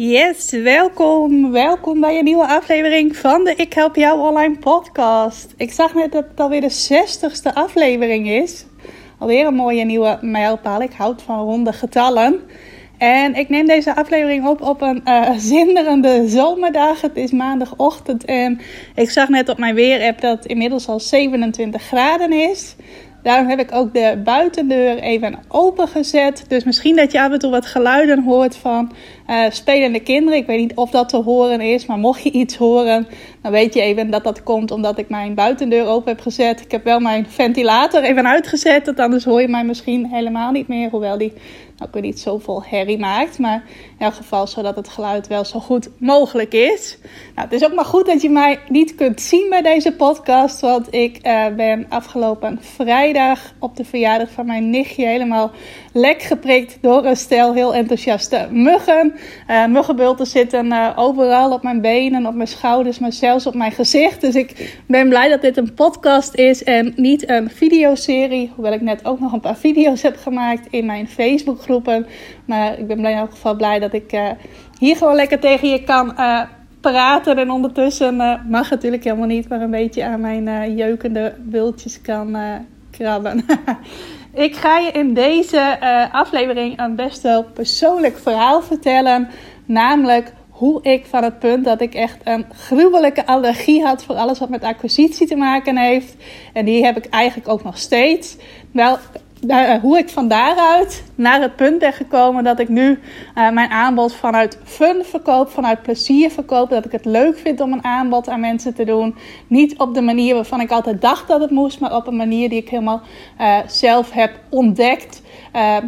Yes, welkom. Welkom bij een nieuwe aflevering van de Ik Help Jou Online podcast. Ik zag net dat het alweer de 60ste aflevering is. Alweer een mooie nieuwe mijlpaal. Ik houd van ronde getallen. En ik neem deze aflevering op op een uh, zinderende zomerdag. Het is maandagochtend en ik zag net op mijn weerapp dat het inmiddels al 27 graden is. Daarom heb ik ook de buitendeur even opengezet. Dus misschien dat je af en toe wat geluiden hoort van uh, spelende kinderen. Ik weet niet of dat te horen is, maar mocht je iets horen, dan weet je even dat dat komt omdat ik mijn buitendeur open heb gezet. Ik heb wel mijn ventilator even uitgezet, want anders hoor je mij misschien helemaal niet meer. Hoewel die ook weer niet zoveel herrie maakt. Maar in elk geval zodat het geluid wel zo goed mogelijk is. Nou, het is ook maar goed dat je mij niet kunt zien bij deze podcast. Want ik uh, ben afgelopen vrijdag op de verjaardag van mijn nichtje helemaal lek geprikt door een stel heel enthousiaste muggen. Uh, muggenbulten zitten uh, overal op mijn benen, op mijn schouders, maar zelfs op mijn gezicht. Dus ik ben blij dat dit een podcast is en niet een videoserie. Hoewel ik net ook nog een paar video's heb gemaakt in mijn Facebookgroepen. Maar ik ben in elk geval blij dat ik uh, hier gewoon lekker tegen je kan praten. En ondertussen mag natuurlijk helemaal niet, maar een beetje aan mijn jeukende bultjes kan krabben. Ik ga je in deze uh, aflevering een best wel persoonlijk verhaal vertellen. Namelijk hoe ik van het punt dat ik echt een gruwelijke allergie had voor alles wat met acquisitie te maken heeft. En die heb ik eigenlijk ook nog steeds. Wel uh, hoe ik van daaruit naar het punt ben gekomen dat ik nu uh, mijn aanbod vanuit fun verkoop, vanuit plezier verkoop. Dat ik het leuk vind om een aanbod aan mensen te doen. Niet op de manier waarvan ik altijd dacht dat het moest, maar op een manier die ik helemaal zelf heb ontdekt.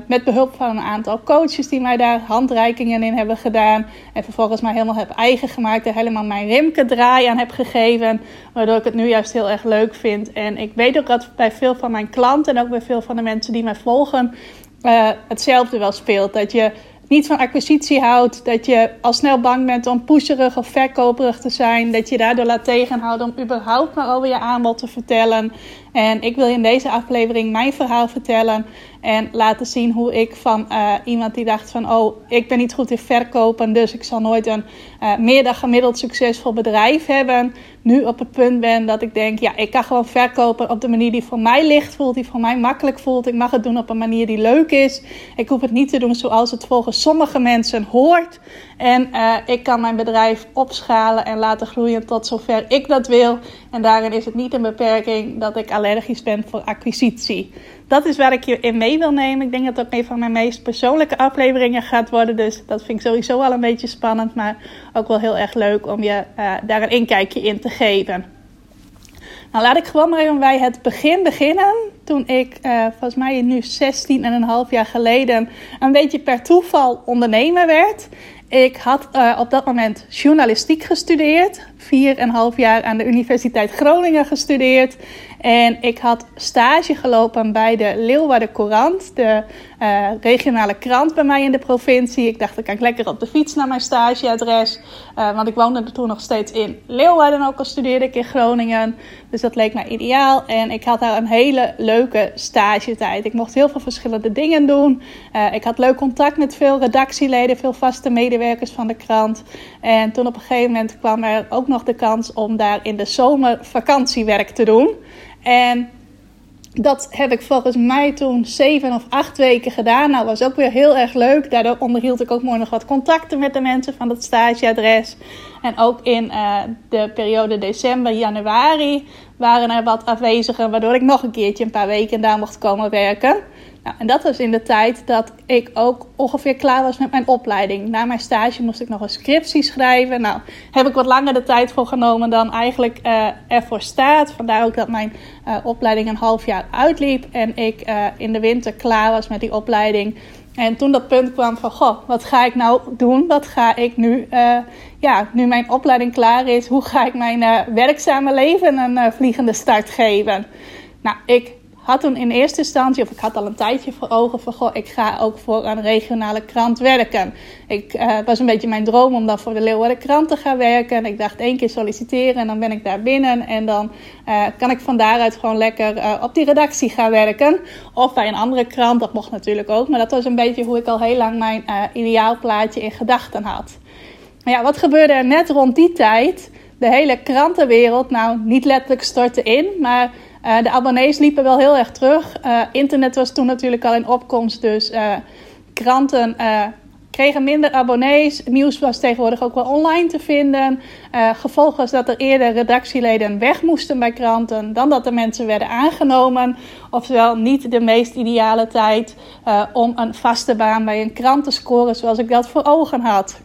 Met behulp van een aantal coaches die mij daar handreikingen in hebben gedaan. En vervolgens mij helemaal heb eigen gemaakt. Er helemaal mijn rimke draai aan heb gegeven. Waardoor ik het nu juist heel erg leuk vind. En ik weet ook dat bij veel van mijn klanten en ook bij veel van de mensen die mij volgen. Uh, hetzelfde wel speelt. Dat je niet van acquisitie houdt. Dat je al snel bang bent om pusherig of verkoperig te zijn. Dat je daardoor laat tegenhouden om überhaupt maar over je aanbod te vertellen. En ik wil in deze aflevering mijn verhaal vertellen. En laten zien hoe ik van uh, iemand die dacht van... oh, ik ben niet goed in verkopen... dus ik zal nooit een uh, meer dan gemiddeld succesvol bedrijf hebben... nu op het punt ben dat ik denk... ja, ik kan gewoon verkopen op de manier die voor mij licht voelt... die voor mij makkelijk voelt. Ik mag het doen op een manier die leuk is. Ik hoef het niet te doen zoals het volgens sommige mensen hoort... En uh, ik kan mijn bedrijf opschalen en laten groeien tot zover ik dat wil. En daarin is het niet een beperking dat ik allergisch ben voor acquisitie. Dat is waar ik je in mee wil nemen. Ik denk dat ook een van mijn meest persoonlijke afleveringen gaat worden. Dus dat vind ik sowieso al een beetje spannend. Maar ook wel heel erg leuk om je uh, daar een inkijkje in te geven. Nou, laat ik gewoon maar even bij het begin beginnen. Toen ik, uh, volgens mij nu 16 en een half jaar geleden, een beetje per toeval ondernemer werd. Ik had uh, op dat moment journalistiek gestudeerd. Vier en een half jaar aan de Universiteit Groningen gestudeerd. En ik had stage gelopen bij de Leeuwarden Courant, de uh, regionale krant bij mij in de provincie. Ik dacht, dan kan ik lekker op de fiets naar mijn stageadres. Uh, want ik woonde toen nog steeds in Leeuwarden, ook al studeerde ik in Groningen. Dus dat leek mij ideaal. En ik had daar een hele leuke stagetijd. Ik mocht heel veel verschillende dingen doen. Uh, ik had leuk contact met veel redactieleden, veel vaste medewerkers van de krant. En toen op een gegeven moment kwam er ook nog de kans om daar in de zomer vakantiewerk te doen. En dat heb ik volgens mij toen zeven of acht weken gedaan. Nou, was ook weer heel erg leuk. Daardoor onderhield ik ook mooi nog wat contacten met de mensen van het stageadres. En ook in uh, de periode december, januari waren er wat afwezigen. Waardoor ik nog een keertje een paar weken daar mocht komen werken. Nou, en dat was in de tijd dat ik ook ongeveer klaar was met mijn opleiding. Na mijn stage moest ik nog een scriptie schrijven. Nou, heb ik wat langer de tijd voor genomen dan eigenlijk uh, ervoor staat. Vandaar ook dat mijn uh, opleiding een half jaar uitliep. En ik uh, in de winter klaar was met die opleiding. En toen dat punt kwam van, goh, wat ga ik nou doen? Wat ga ik nu, ja, nu mijn opleiding klaar is, hoe ga ik mijn werkzame leven een vliegende start geven? Nou, ik had toen in eerste instantie, of ik had al een tijdje voor ogen van, goh, ik ga ook voor een regionale krant werken. Ik uh, was een beetje mijn droom om dan voor de Leeuwarden krant te gaan werken. Ik dacht één keer solliciteren en dan ben ik daar binnen. En dan uh, kan ik van daaruit gewoon lekker uh, op die redactie gaan werken. Of bij een andere krant, dat mocht natuurlijk ook. Maar dat was een beetje hoe ik al heel lang mijn ideaalplaatje in gedachten had. Maar ja, wat gebeurde er net rond die tijd? De hele krantenwereld, nou niet letterlijk stortte in, maar uh, de abonnees liepen wel heel erg terug. Uh, internet was toen natuurlijk al in opkomst, dus uh, kranten kregen minder abonnees. Nieuws was tegenwoordig ook wel online te vinden. gevolg was dat er eerder redactieleden weg moesten bij kranten dan dat de mensen werden aangenomen. Oftewel niet de meest ideale tijd om een vaste baan bij een krant te scoren zoals ik dat voor ogen had.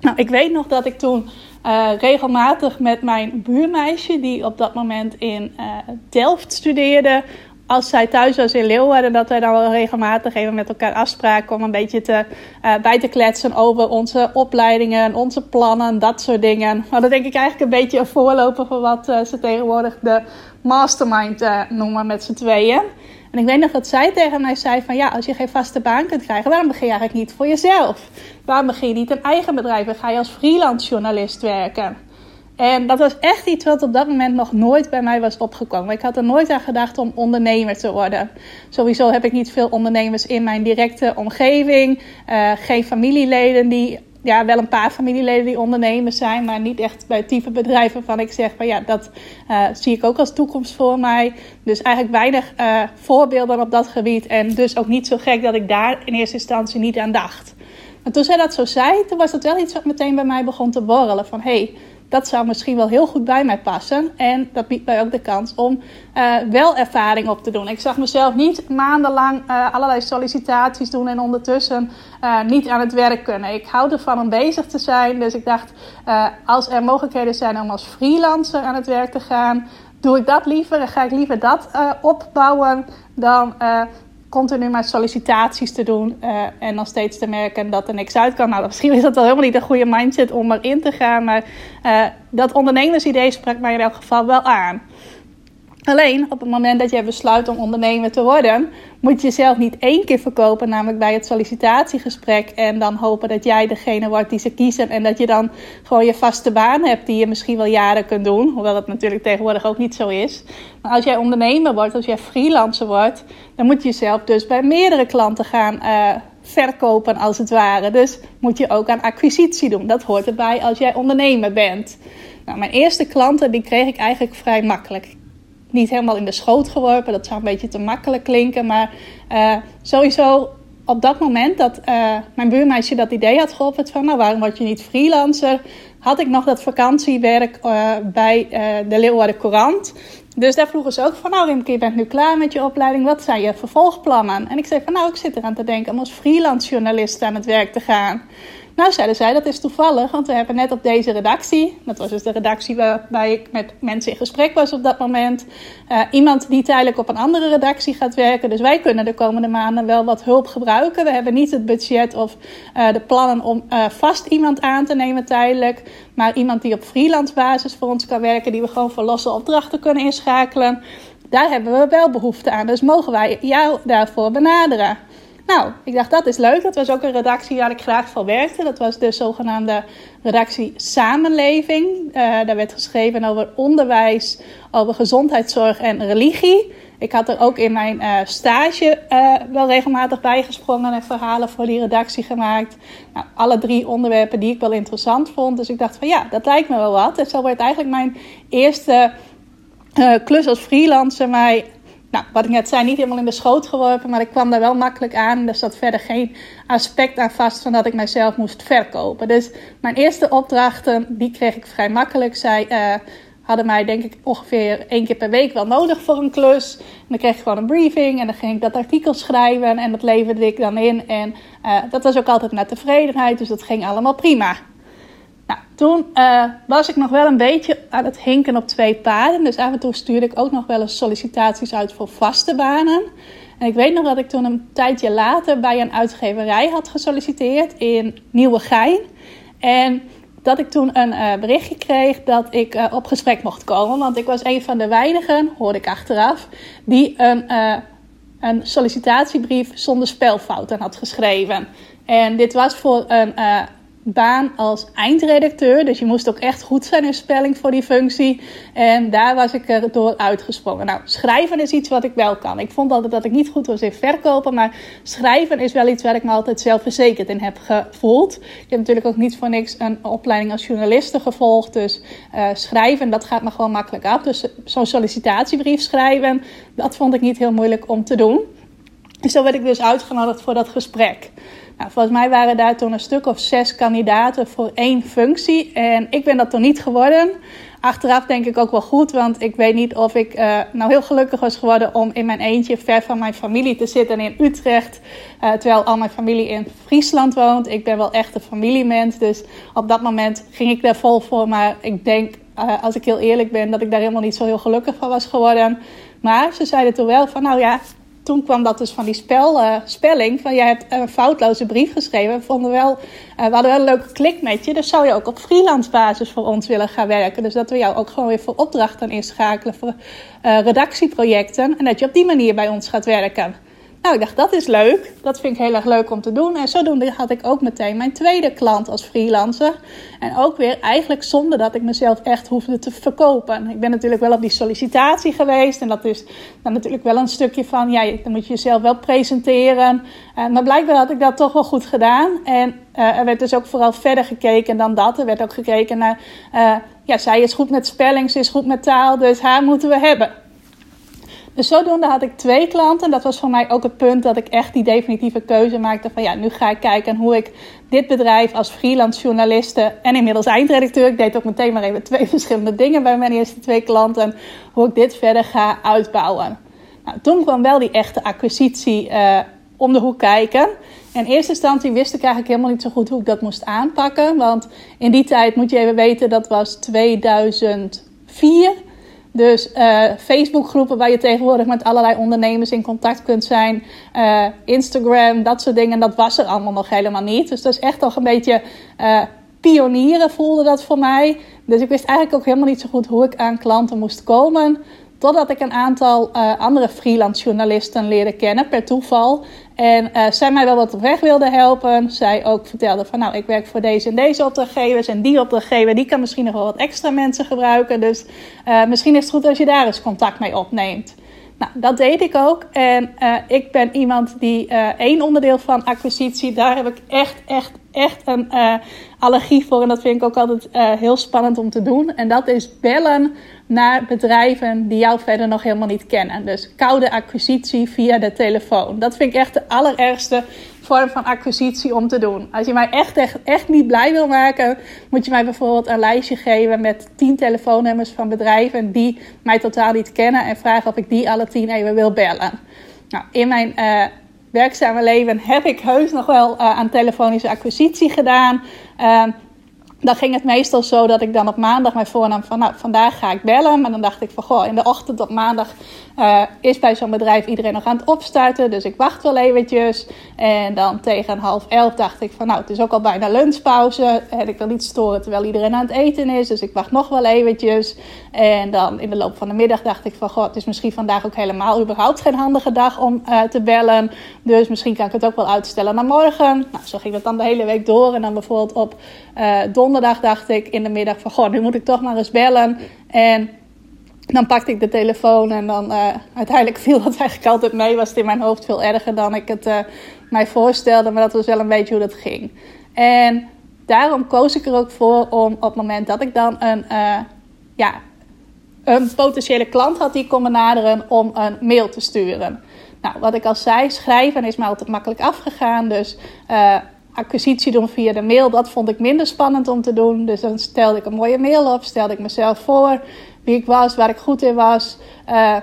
Nou, ik weet nog dat ik toen uh, regelmatig met mijn buurmeisje, die op dat moment in uh, Delft studeerde. Als zij thuis was in Leeuwarden, dat wij dan wel regelmatig even met elkaar afspraken om een beetje te, uh, bij te kletsen over onze opleidingen, onze plannen, dat soort dingen. Maar dat denk ik eigenlijk een beetje een voorloper van wat ze tegenwoordig de mastermind noemen met z'n tweeën. En ik weet nog dat zij tegen mij zei van ja, als je geen vaste baan kunt krijgen, waarom begin je eigenlijk niet voor jezelf? Waarom begin je niet een eigen bedrijf en ga je als freelance journalist werken? En dat was echt iets wat op dat moment nog nooit bij mij was opgekomen. Ik had er nooit aan gedacht om ondernemer te worden. Sowieso heb ik niet veel ondernemers in mijn directe omgeving. Uh, geen familieleden die ja, wel een paar familieleden die ondernemers zijn, maar niet echt bij het type bedrijven waarvan ik zeg van ja, dat uh, zie ik ook als toekomst voor mij. Dus eigenlijk weinig uh, voorbeelden op dat gebied en dus ook niet zo gek dat ik daar in eerste instantie niet aan dacht. Maar toen zij dat zo zei, toen was dat wel iets wat meteen bij mij begon te borrelen van hé, hey, dat zou misschien wel heel goed bij mij passen. En dat biedt mij ook de kans om uh, wel ervaring op te doen. Ik zag mezelf niet maandenlang uh, allerlei sollicitaties doen en ondertussen uh, niet aan het werk kunnen. Ik hou ervan om bezig te zijn. Dus ik dacht, als er mogelijkheden zijn om als freelancer aan het werk te gaan, doe ik dat liever en ga ik liever dat opbouwen dan continu maar sollicitaties te doen uh, en dan steeds te merken dat er niks uit kan. Nou, misschien is dat wel helemaal niet een goede mindset om erin te gaan, maar uh, dat ondernemersidee sprak mij in elk geval wel aan. Alleen op het moment dat je besluit om ondernemer te worden, moet je jezelf niet één keer verkopen, namelijk bij het sollicitatiegesprek. En dan hopen dat jij degene wordt die ze kiezen. En dat je dan gewoon je vaste baan hebt die je misschien wel jaren kunt doen. Hoewel dat natuurlijk tegenwoordig ook niet zo is. Maar als jij ondernemer wordt, als jij freelancer wordt, dan moet je jezelf dus bij meerdere klanten gaan. Uh, verkopen als het ware. Dus moet je ook aan acquisitie doen. Dat hoort erbij als jij ondernemer bent. Nou, mijn eerste klanten die kreeg ik eigenlijk vrij makkelijk niet helemaal in de schoot geworpen. Dat zou een beetje te makkelijk klinken. Maar uh, sowieso op dat moment dat uh, mijn buurmeisje dat idee had geopperd van... nou, waarom word je niet freelancer? Had ik nog dat vakantiewerk uh, bij de Leeuwarden Courant. Dus daar vroegen ze ook van... nou Rimke, je bent nu klaar met je opleiding. Wat zijn je vervolgplannen? En ik zei van nou, ik zit eraan te denken om als freelance journalist aan het werk te gaan. Nou, zeiden zij, dat is toevallig, want we hebben net op deze redactie, dat was dus de redactie waarbij ik met mensen in gesprek was op dat moment, uh, iemand die tijdelijk op een andere redactie gaat werken. Dus wij kunnen de komende maanden wel wat hulp gebruiken. We hebben niet het budget of uh, de plannen om uh, vast iemand aan te nemen tijdelijk, maar iemand die op freelance basis voor ons kan werken, die we gewoon voor losse opdrachten kunnen inschakelen. Daar hebben we wel behoefte aan. Dus mogen wij jou daarvoor benaderen. Nou, ik dacht dat is leuk. Dat was ook een redactie waar ik graag voor werkte. Dat was de zogenaamde redactie Samenleving. Uh, daar werd geschreven over onderwijs, over gezondheidszorg en religie. Ik had er ook in mijn uh, stage uh, wel regelmatig bijgesprongen en verhalen voor die redactie gemaakt. Nou, alle drie onderwerpen die ik wel interessant vond. Dus ik dacht van ja, dat lijkt me wel wat. En zo werd eigenlijk mijn eerste klus als freelancer mij nou, wat ik net zei, niet helemaal in de schoot geworpen, maar ik kwam daar wel makkelijk aan. Er zat verder geen aspect aan vast van dat ik mijzelf moest verkopen. Dus mijn eerste opdrachten, die kreeg ik vrij makkelijk. Zij uh, hadden mij denk ik ongeveer één keer per week wel nodig voor een klus. En dan kreeg ik gewoon een briefing en dan ging ik dat artikel schrijven en dat leverde ik dan in. En uh, dat was ook altijd naar tevredenheid, dus dat ging allemaal prima. Nou, toen uh, was ik nog wel een beetje aan het hinken op twee paarden. Dus af en toe stuurde ik ook nog wel eens sollicitaties uit voor vaste banen. En ik weet nog dat ik toen een tijdje later bij een uitgeverij had gesolliciteerd in Nieuwegein. En dat ik toen een uh, berichtje kreeg dat ik uh, op gesprek mocht komen. Want ik was een van de weinigen, hoorde ik achteraf, die een, een sollicitatiebrief zonder spelfouten had geschreven. En dit was voor een baan als eindredacteur. Dus je moest ook echt goed zijn in spelling voor die functie. En daar was ik er door uitgesprongen. Nou, schrijven is iets wat ik wel kan. Ik vond altijd dat ik niet goed was in verkopen. Maar schrijven is wel iets waar ik me altijd zelfverzekerd in heb gevoeld. Ik heb natuurlijk ook niet voor niks een opleiding als journaliste gevolgd. Dus uh, schrijven, dat gaat me gewoon makkelijk af. Dus zo'n sollicitatiebrief schrijven, dat vond ik niet heel moeilijk om te doen. En zo werd ik dus uitgenodigd voor dat gesprek. Volgens mij waren daar toen een stuk of zes kandidaten voor één functie. En ik ben dat toen niet geworden. Achteraf denk ik ook wel goed, want ik weet niet of ik uh, nou heel gelukkig was geworden om in mijn eentje ver van mijn familie te zitten in Utrecht. Uh, terwijl al mijn familie in Friesland woont. Ik ben wel echt een familiemens, dus op dat moment ging ik daar vol voor. Maar ik denk, uh, als ik heel eerlijk ben, dat ik daar helemaal niet zo heel gelukkig van was geworden. Maar ze zeiden toen wel van, nou ja, toen kwam dat dus van die spel, uh, spelling. Van jij hebt een foutloze brief geschreven. We, wel, uh, we hadden wel een leuke klik met je. Dus zou je ook op freelance basis voor ons willen gaan werken. Dus dat we jou ook gewoon weer voor opdrachten inschakelen. Voor uh, redactieprojecten. En dat je op die manier bij ons gaat werken. Nou, ik dacht, dat is leuk. Dat vind ik heel erg leuk om te doen. En zodoende had ik ook meteen mijn tweede klant als freelancer. En ook weer eigenlijk zonder dat ik mezelf echt hoefde te verkopen. Ik ben natuurlijk wel op die sollicitatie geweest. En dat is dan natuurlijk wel een stukje van, ja, dan moet je jezelf wel presenteren. Uh, maar blijkbaar had ik dat toch wel goed gedaan. En uh, er werd dus ook vooral verder gekeken dan dat. Er werd ook gekeken naar, uh, ja, zij is goed met spelling, ze is goed met taal. Dus haar moeten we hebben. Dus zodoende had ik twee klanten. Dat was voor mij ook het punt dat ik echt die definitieve keuze maakte van ja, nu ga ik kijken hoe ik dit bedrijf als freelance journaliste en inmiddels eindredacteur. Ik deed ook meteen maar even twee verschillende dingen bij mijn eerste twee klanten. Hoe ik dit verder ga uitbouwen. Nou, toen kwam wel die echte acquisitie uh, om de hoek kijken. In eerste instantie wist ik eigenlijk helemaal niet zo goed hoe ik dat moest aanpakken. Want in die tijd moet je even weten, dat was 2004. Dus uh, Facebookgroepen waar je tegenwoordig met allerlei ondernemers in contact kunt zijn. Uh, Instagram, dat soort dingen. Dat was er allemaal nog helemaal niet. Dus dat is echt nog een beetje uh, pionieren voelde dat voor mij. Dus ik wist eigenlijk ook helemaal niet zo goed hoe ik aan klanten moest komen. Totdat ik een aantal uh, andere freelance journalisten leerde kennen per toeval. En uh, zij mij wel wat op weg wilden helpen. Zij ook vertelde van nou, ik werk voor deze en deze opdrachtgevers. En die opdrachtgever die kan misschien nog wel wat extra mensen gebruiken. Dus uh, misschien is het goed als je daar eens contact mee opneemt. Nou, dat deed ik ook. En ik ben iemand die één onderdeel van acquisitie, daar heb ik echt, echt, echt een allergie voor. En dat vind ik ook altijd heel spannend om te doen. En dat is bellen naar bedrijven die jou verder nog helemaal niet kennen. Dus koude acquisitie via de telefoon. Dat vind ik echt de allerergste vorm van acquisitie om te doen. Als je mij echt, echt, echt niet blij wil maken, moet je mij bijvoorbeeld een lijstje geven met 10 telefoonnummers van bedrijven die mij totaal niet kennen en vragen of ik die alle 10 even wil bellen. Nou, in mijn uh, werkzame leven heb ik heus nog wel uh, aan telefonische acquisitie gedaan. Uh, dan ging het meestal zo dat ik dan op maandag mij voornam van nou, vandaag ga ik bellen. Maar dan dacht ik van goh, in de ochtend op maandag uh, is bij zo'n bedrijf iedereen nog aan het opstarten. Dus ik wacht wel eventjes. En dan tegen half elf dacht ik van nou, het is ook al bijna lunchpauze. En ik wil niet storen terwijl iedereen aan het eten is. Dus ik wacht nog wel eventjes. En dan in de loop van de middag dacht ik van goh, het is misschien vandaag ook helemaal überhaupt geen handige dag om uh, te bellen. Dus misschien kan ik het ook wel uitstellen naar morgen. Nou, zo ging het dan de hele week door. En dan bijvoorbeeld op uh, donderdag dacht ik in de middag van goh, nu moet ik toch maar eens bellen. En dan pakte ik de telefoon en dan uh, uiteindelijk viel dat eigenlijk altijd mee. Was het in mijn hoofd veel erger dan ik het uh, mij voorstelde. Maar dat was wel een beetje hoe dat ging. En daarom koos ik er ook voor om op het moment dat ik dan een, uh, ja, een potentiële klant had die kon benaderen om een mail te sturen. Nou, wat ik al zei, schrijven is mij altijd makkelijk afgegaan. Dus acquisitie doen via de mail, dat vond ik minder spannend om te doen. Dus dan stelde ik een mooie mail op, stelde ik mezelf voor, wie ik was, waar ik goed in was, uh,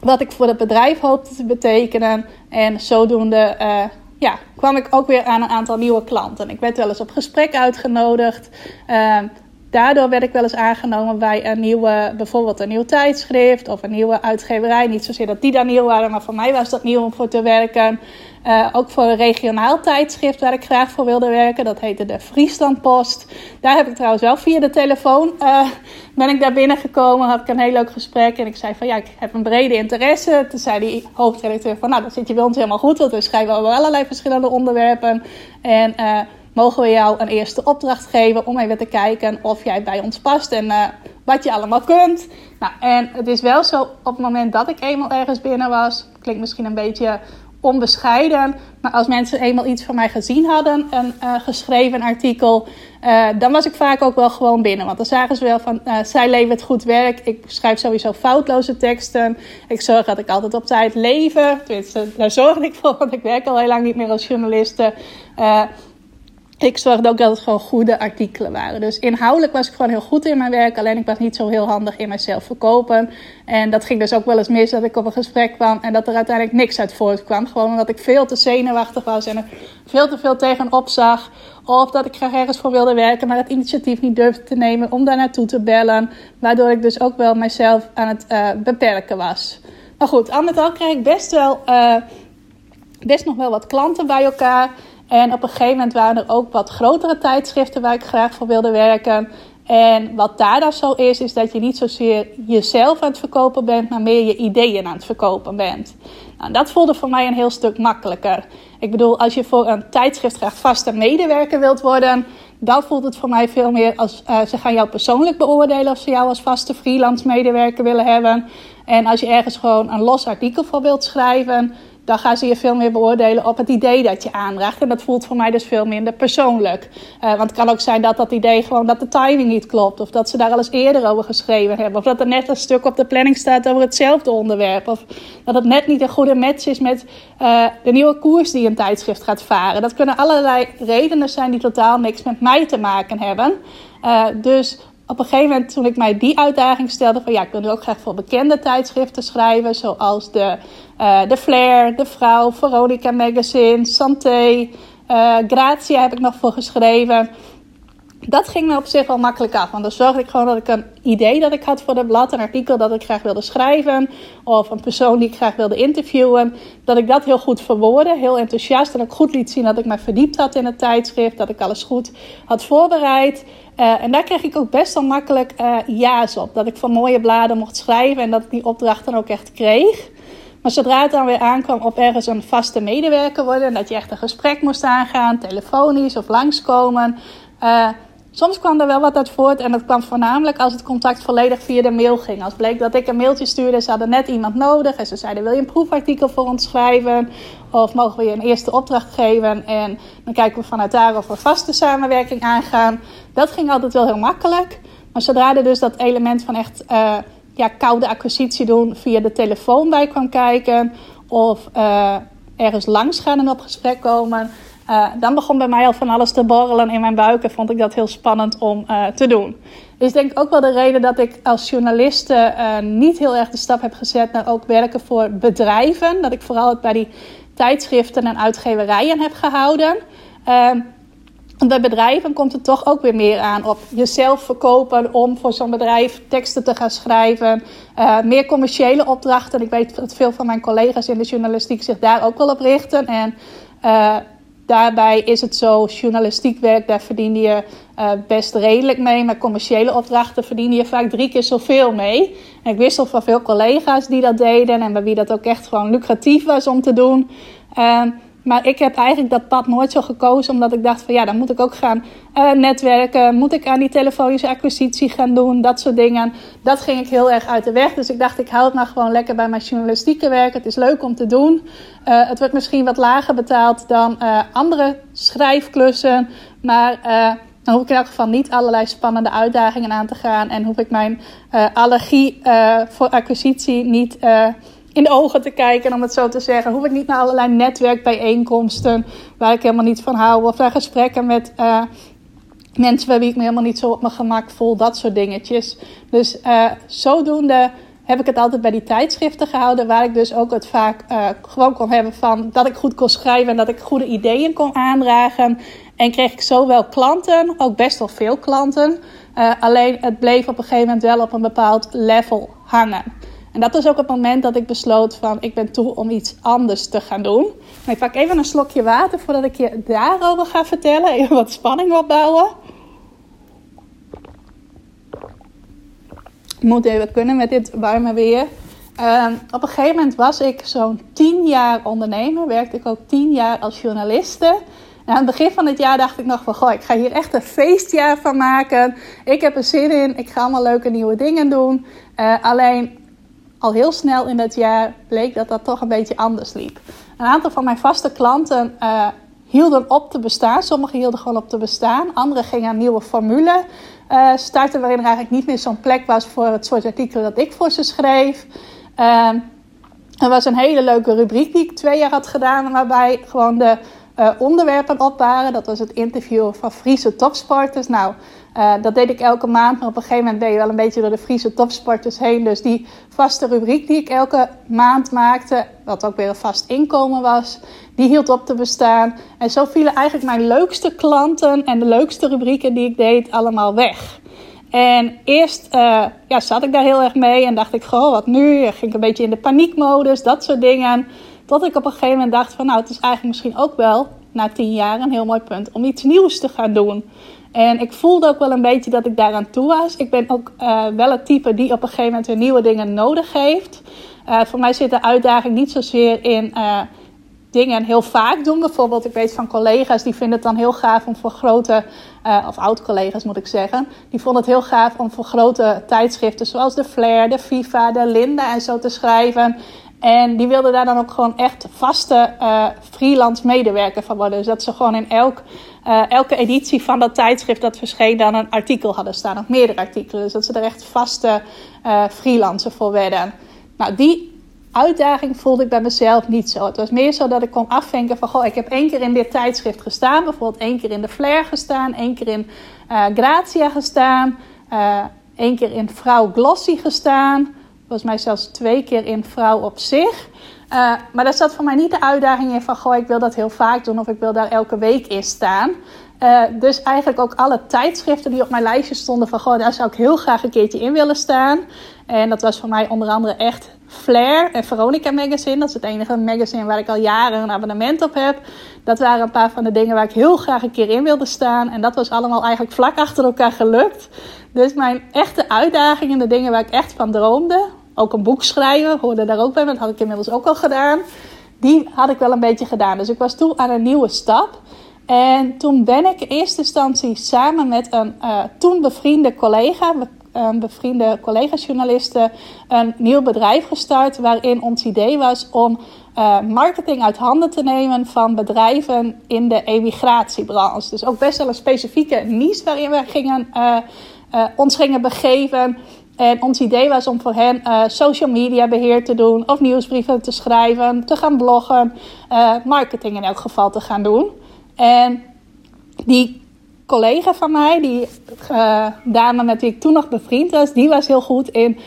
wat ik voor het bedrijf hoopte te betekenen. En zodoende uh, ja, kwam ik ook weer aan een aantal nieuwe klanten. Ik werd wel eens op gesprek uitgenodigd. Ehm, daardoor werd ik wel eens aangenomen bij een nieuwe, bijvoorbeeld een nieuw tijdschrift of een nieuwe uitgeverij. Niet zozeer dat die daar nieuw waren, maar voor mij was dat nieuw om voor te werken. Uh, ook voor een regionaal tijdschrift waar ik graag voor wilde werken. Dat heette de Frieslandpost. Daar heb ik trouwens wel via de telefoon uh, ben ik daar binnengekomen. Had ik een heel leuk gesprek. En ik zei van ja, ik heb een brede interesse. Toen zei die hoofdredacteur van nou, dan zit je bij ons helemaal goed. Want we schrijven over allerlei verschillende onderwerpen. En uh, mogen we jou een eerste opdracht geven om even te kijken of jij bij ons past. En wat je allemaal kunt. Nou, en het is wel zo, op het moment dat ik eenmaal ergens binnen was, klinkt misschien een beetje onbescheiden. Maar als mensen eenmaal iets van mij gezien hadden, een uh, geschreven artikel, uh, dan was ik vaak ook wel gewoon binnen. Want dan zagen ze wel van, zij levert goed werk. Ik schrijf sowieso foutloze teksten. Ik zorg dat ik altijd op tijd lever. Daar zorg ik voor, want ik werk al heel lang niet meer als journaliste ik zorgde ook dat het gewoon goede artikelen waren. Dus inhoudelijk was ik gewoon heel goed in mijn werk. Alleen ik was niet zo heel handig in mezelf verkopen. En dat ging dus ook wel eens mis dat ik op een gesprek kwam en dat er uiteindelijk niks uit voortkwam. Gewoon omdat ik veel te zenuwachtig was en er veel te veel tegenop zag. Of dat ik graag ergens voor wilde werken, maar het initiatief niet durfde te nemen om daar naartoe te bellen. Waardoor ik dus ook wel mezelf aan het uh, beperken was. Maar goed, al met al kreeg ik best wel, uh, best nog wel wat klanten bij elkaar. En op een gegeven moment waren er ook wat grotere tijdschriften waar ik graag voor wilde werken. En wat daar dan zo is, is dat je niet zozeer jezelf aan het verkopen bent, maar meer je ideeën aan het verkopen bent. Nou, dat voelde voor mij een heel stuk makkelijker. Ik bedoel, als je voor een tijdschrift graag vaste medewerker wilt worden, dan voelt het voor mij veel meer als uh, ze gaan jou persoonlijk beoordelen of ze jou als vaste freelance medewerker willen hebben. En als je ergens gewoon een los artikel voor wilt schrijven, dan gaan ze je veel meer beoordelen op het idee dat je aandraagt. En dat voelt voor mij dus veel minder persoonlijk. Uh, want het kan ook zijn dat dat idee gewoon dat de timing niet klopt. Of dat ze daar al eens eerder over geschreven hebben. Of dat er net een stuk op de planning staat over hetzelfde onderwerp. Of dat het net niet een goede match is met uh, de nieuwe koers die een tijdschrift gaat varen. Dat kunnen allerlei redenen zijn die totaal niks met mij te maken hebben. Uh, dus op een gegeven moment, toen ik mij die uitdaging stelde, van ja, ik wil nu ook graag voor bekende tijdschriften schrijven, zoals de, uh, de Flair, De Vrouw, Veronica Magazine, Santé, uh, Gratia heb ik nog voor geschreven. Dat ging me op zich wel makkelijk af, want dan zorgde ik gewoon dat ik een idee dat ik had voor het blad, een artikel dat ik graag wilde schrijven, of een persoon die ik graag wilde interviewen, dat ik dat heel goed verwoordde, heel enthousiast en ook goed liet zien dat ik me verdiept had in het tijdschrift, dat ik alles goed had voorbereid. Uh, en daar kreeg ik ook best wel makkelijk uh, ja's op. Dat ik van mooie bladen mocht schrijven en dat ik die opdracht dan ook echt kreeg. Maar zodra het dan weer aankwam op ergens een vaste medewerker worden... en dat je echt een gesprek moest aangaan, telefonisch of langskomen... Uh, soms kwam er wel wat uit voort en dat kwam voornamelijk als het contact volledig via de mail ging. Als bleek dat ik een mailtje stuurde, ze hadden net iemand nodig en ze zeiden: Wil je een proefartikel voor ons schrijven? Of mogen we je een eerste opdracht geven? En dan kijken we vanuit daar of we vaste samenwerking aangaan. Dat ging altijd wel heel makkelijk. Maar zodra er dus dat element van echt uh, ja, koude acquisitie doen via de telefoon bij kwam kijken, of uh, ergens langs gaan en op gesprek komen uh, dan begon bij mij al van alles te borrelen in mijn buik en vond ik dat heel spannend om uh, te doen. Dus denk ook wel de reden dat ik als journaliste uh, niet heel erg de stap heb gezet naar ook werken voor bedrijven. Dat ik vooral het bij die tijdschriften en uitgeverijen heb gehouden. Ehm, bij bedrijven komt het toch ook weer meer aan op jezelf verkopen om voor zo'n bedrijf teksten te gaan schrijven. meer commerciële opdrachten. Ik weet dat veel van mijn collega's in de journalistiek zich daar ook wel op richten. En Daarbij is het zo, journalistiek werk, daar verdien je uh, best redelijk mee. Maar commerciële opdrachten verdien je vaak drie keer zoveel mee. En ik wissel van veel collega's die dat deden en bij wie dat ook echt gewoon lucratief was om te doen. Uh, maar ik heb eigenlijk dat pad nooit zo gekozen, omdat ik dacht van ja, dan moet ik ook gaan uh, netwerken. Moet ik aan die telefonische acquisitie gaan doen, dat soort dingen. Dat ging ik heel erg uit de weg. Dus ik dacht, ik hou het maar gewoon lekker bij mijn journalistieke werk. Het is leuk om te doen. Uh, het wordt misschien wat lager betaald dan uh, andere schrijfklussen. Maar dan hoef ik in elk geval niet allerlei spannende uitdagingen aan te gaan. En hoef ik mijn allergie voor acquisitie niet in de ogen te kijken, om het zo te zeggen. Hoef ik niet naar allerlei netwerkbijeenkomsten waar ik helemaal niet van hou. Of naar gesprekken met uh, mensen bij wie ik me helemaal niet zo op mijn gemak voel. Dat soort dingetjes. Dus uh, zodoende heb ik het altijd bij die tijdschriften gehouden. Waar ik dus ook het vaak uh, gewoon kon hebben van dat ik goed kon schrijven en dat ik goede ideeën kon aandragen. En kreeg ik zo wel klanten, ook best wel veel klanten. Alleen het bleef op een gegeven moment wel op een bepaald level hangen. En dat was ook het moment dat ik besloot van ik ben toe om iets anders te gaan doen. ik pak even een slokje water voordat ik je daarover ga vertellen. Even wat spanning opbouwen. Moet even kunnen met dit warme weer. Uh, op een gegeven moment was ik zo'n 10 jaar ondernemer. Werkte ik ook 10 jaar als journaliste. En aan het begin van het jaar dacht ik nog van... Goh, ik ga hier echt een feestjaar van maken. Ik heb er zin in. Ik ga allemaal leuke nieuwe dingen doen. Uh, alleen al heel snel in dat jaar bleek dat dat toch een beetje anders liep. Een aantal van mijn vaste klanten uh, hielden op te bestaan. Sommigen hielden gewoon op te bestaan. Anderen gingen een nieuwe formule uh, starten waarin er eigenlijk niet meer zo'n plek was voor het soort artikelen dat ik voor ze schreef. Uh, er was een hele leuke rubriek die ik twee jaar had gedaan, waarbij gewoon de uh, onderwerpen op waren. Dat was het interview van Friese topsporters. Nou, uh, dat deed ik elke maand, maar op een gegeven moment ben je wel een beetje door de Friese topsporters heen. Dus die vaste rubriek die ik elke maand maakte, wat ook weer een vast inkomen was, die hield op te bestaan. En zo vielen eigenlijk mijn leukste klanten en de leukste rubrieken die ik deed allemaal weg. En eerst uh, ja, zat ik daar heel erg mee en dacht ik, goh, wat nu? Ging ik een beetje in de paniekmodus, dat soort dingen. Tot ik op een gegeven moment dacht van, nou, het is eigenlijk misschien ook wel na tien jaar een heel mooi punt om iets nieuws te gaan doen. En ik voelde ook wel een beetje dat ik daaraan toe was. Ik ben ook uh, wel het type die op een gegeven moment weer nieuwe dingen nodig heeft. Uh, voor mij zit de uitdaging niet zozeer in uh, dingen heel vaak doen. Bijvoorbeeld, ik weet van collega's die vinden het dan heel gaaf om voor grote, of oud-collega's moet ik zeggen, die vonden het heel gaaf om voor grote tijdschriften zoals de Flair, de FIFA, de Linda en zo te schrijven. En die wilden daar dan ook gewoon echt vaste uh, freelance medewerker van worden. Dus dat ze gewoon in elk, uh, elke editie van dat tijdschrift dat verscheen dan een artikel hadden staan. Of meerdere artikelen. Dus dat ze er echt vaste uh, freelancer voor werden. Nou, die uitdaging voelde ik bij mezelf niet zo. Het was meer zo dat ik kon afvinken van... Goh, ik heb één keer in dit tijdschrift gestaan. Bijvoorbeeld één keer in de Flair gestaan. één keer in Grazia gestaan. één keer in Vrouw Glossy gestaan volgens mij zelfs twee keer in Vrouw op zich. Uh, maar daar zat voor mij niet de uitdaging in van... goh, ik wil dat heel vaak doen of ik wil daar elke week in staan. Uh, dus eigenlijk ook alle tijdschriften die op mijn lijstje stonden... van goh, daar zou ik heel graag een keertje in willen staan. En dat was voor mij onder andere echt Flair en Veronica Magazine. Dat is het enige magazine waar ik al jaren een abonnement op heb. Dat waren een paar van de dingen waar ik heel graag een keer in wilde staan. En dat was allemaal eigenlijk vlak achter elkaar gelukt. Dus mijn echte uitdagingen, de dingen waar ik echt van droomde ook een boek schrijven, hoorde daar ook bij, dat had ik inmiddels ook al gedaan. Die had ik wel een beetje gedaan. Dus ik was toe aan een nieuwe stap. En toen ben ik in eerste instantie samen met een uh, toen bevriende collega, een bevriende collega-journaliste, een nieuw bedrijf gestart. Waarin ons idee was om uh, marketing uit handen te nemen van bedrijven in de emigratiebranche. Dus ook best wel een specifieke niche waarin we gingen, uh, ons gingen begeven. En ons idee was om voor hen uh, social media beheer te doen, of nieuwsbrieven te schrijven, te gaan bloggen, uh, marketing in elk geval te gaan doen. En die collega van mij, die uh, dame met wie ik toen nog bevriend was, die was heel goed in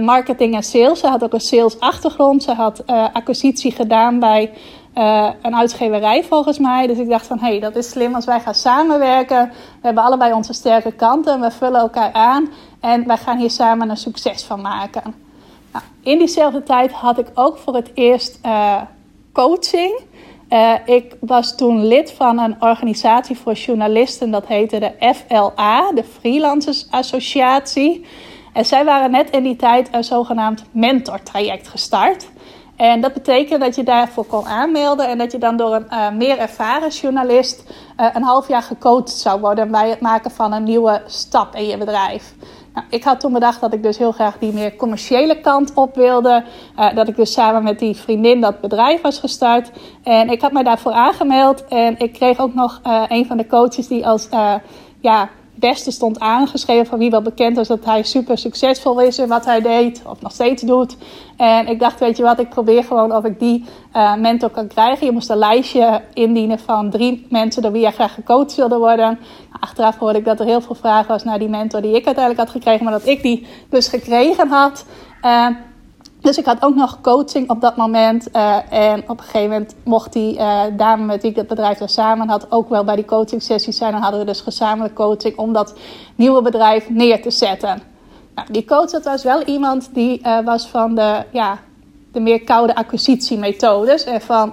marketing en sales. Ze had ook een sales achtergrond. Ze had acquisitie gedaan bij een uitgeverij volgens mij. Dus ik dacht van, hé, hey, dat is slim als wij gaan samenwerken. We hebben allebei onze sterke kanten. We vullen elkaar aan. En wij gaan hier samen een succes van maken. Nou, in diezelfde tijd had ik ook voor het eerst uh, coaching. Uh, ik was toen lid van een organisatie voor journalisten. Dat heette de FLA, de Freelancers Associatie. En zij waren net in die tijd een zogenaamd mentortraject gestart. En dat betekent dat je daarvoor kon aanmelden en dat je dan door een uh, meer ervaren journalist een half jaar gecoacht zou worden bij het maken van een nieuwe stap in je bedrijf. Nou, ik had toen bedacht dat ik dus heel graag die meer commerciële kant op wilde. Uh, dat ik dus samen met die vriendin dat bedrijf was gestart. En ik had mij daarvoor aangemeld. En ik kreeg ook nog een van de coaches die als ja, beste stond aangeschreven van wie wel bekend was dat hij super succesvol is in wat hij deed of nog steeds doet. En ik dacht, weet je wat, ik probeer gewoon of ik die uh, mentor kan krijgen. Je moest een lijstje indienen van drie mensen door wie je graag gecoacht wilde worden. Achteraf hoorde ik dat er heel veel vragen was naar die mentor die ik uiteindelijk had gekregen, maar dat ik die dus gekregen had. Uh, dus ik had ook nog coaching op dat moment. Uh, en op een gegeven moment mocht die uh, dame met wie ik het bedrijf dan samen had ook wel bij die coaching sessies zijn. Dan hadden we dus gezamenlijk coaching om dat nieuwe bedrijf neer te zetten. Nou, die coach dat was wel iemand die uh, was van de, ja, de meer koude acquisitiemethodes. En van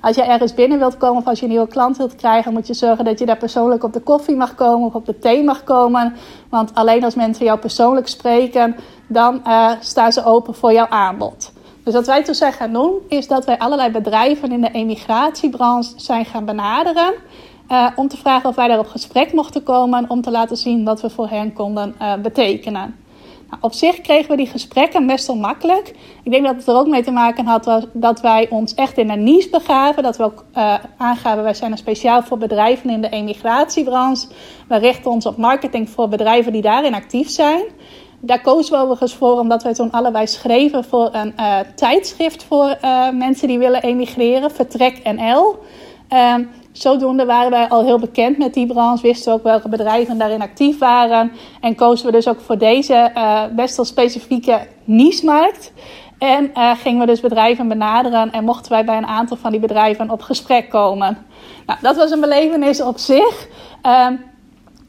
als je ergens binnen wilt komen of als je een nieuwe klant wilt krijgen, moet je zorgen dat je daar persoonlijk op de koffie mag komen of op de thee mag komen. Want alleen als mensen jou persoonlijk spreken dan uh, staan ze open voor jouw aanbod. Dus wat wij toen zijn gaan doen, is dat wij allerlei bedrijven in de emigratiebranche zijn gaan benaderen. Uh, om te vragen of wij daar op gesprek mochten komen om te laten zien wat we voor hen konden betekenen. Op zich kregen we die gesprekken best wel makkelijk. Ik denk dat het er ook mee te maken had dat wij ons echt in een niche begaven. Dat we ook uh, aangaven, wij zijn er speciaal voor bedrijven in de emigratiebranche. We richten ons op marketing voor bedrijven die daarin actief zijn. Daar kozen we overigens voor omdat wij toen allebei schreven voor een uh, tijdschrift voor uh, mensen die willen emigreren, Vertrek NL. Uh, zodoende waren wij al heel bekend met die branche, wisten we ook welke bedrijven daarin actief waren. En kozen we dus ook voor deze uh, best wel specifieke niche-markt. En gingen we dus bedrijven benaderen en mochten wij bij een aantal van die bedrijven op gesprek komen. Nou, dat was een belevenis op zich. Ehm,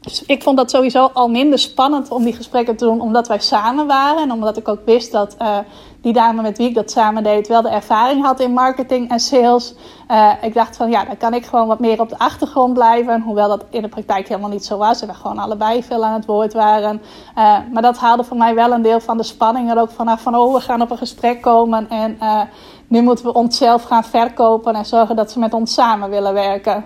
dus ik vond dat sowieso al minder spannend om die gesprekken te doen, omdat wij samen waren. En omdat ik ook wist dat uh, die dame met wie ik dat samen deed wel de ervaring had in marketing en sales. Uh, ik dacht van ja, dan kan ik gewoon wat meer op de achtergrond blijven. Hoewel dat in de praktijk helemaal niet zo was. En we gewoon allebei veel aan het woord waren. Uh, maar dat haalde voor mij wel een deel van de spanning er ook vanaf van oh, we gaan op een gesprek komen. En nu moeten we onszelf gaan verkopen en zorgen dat ze met ons samen willen werken.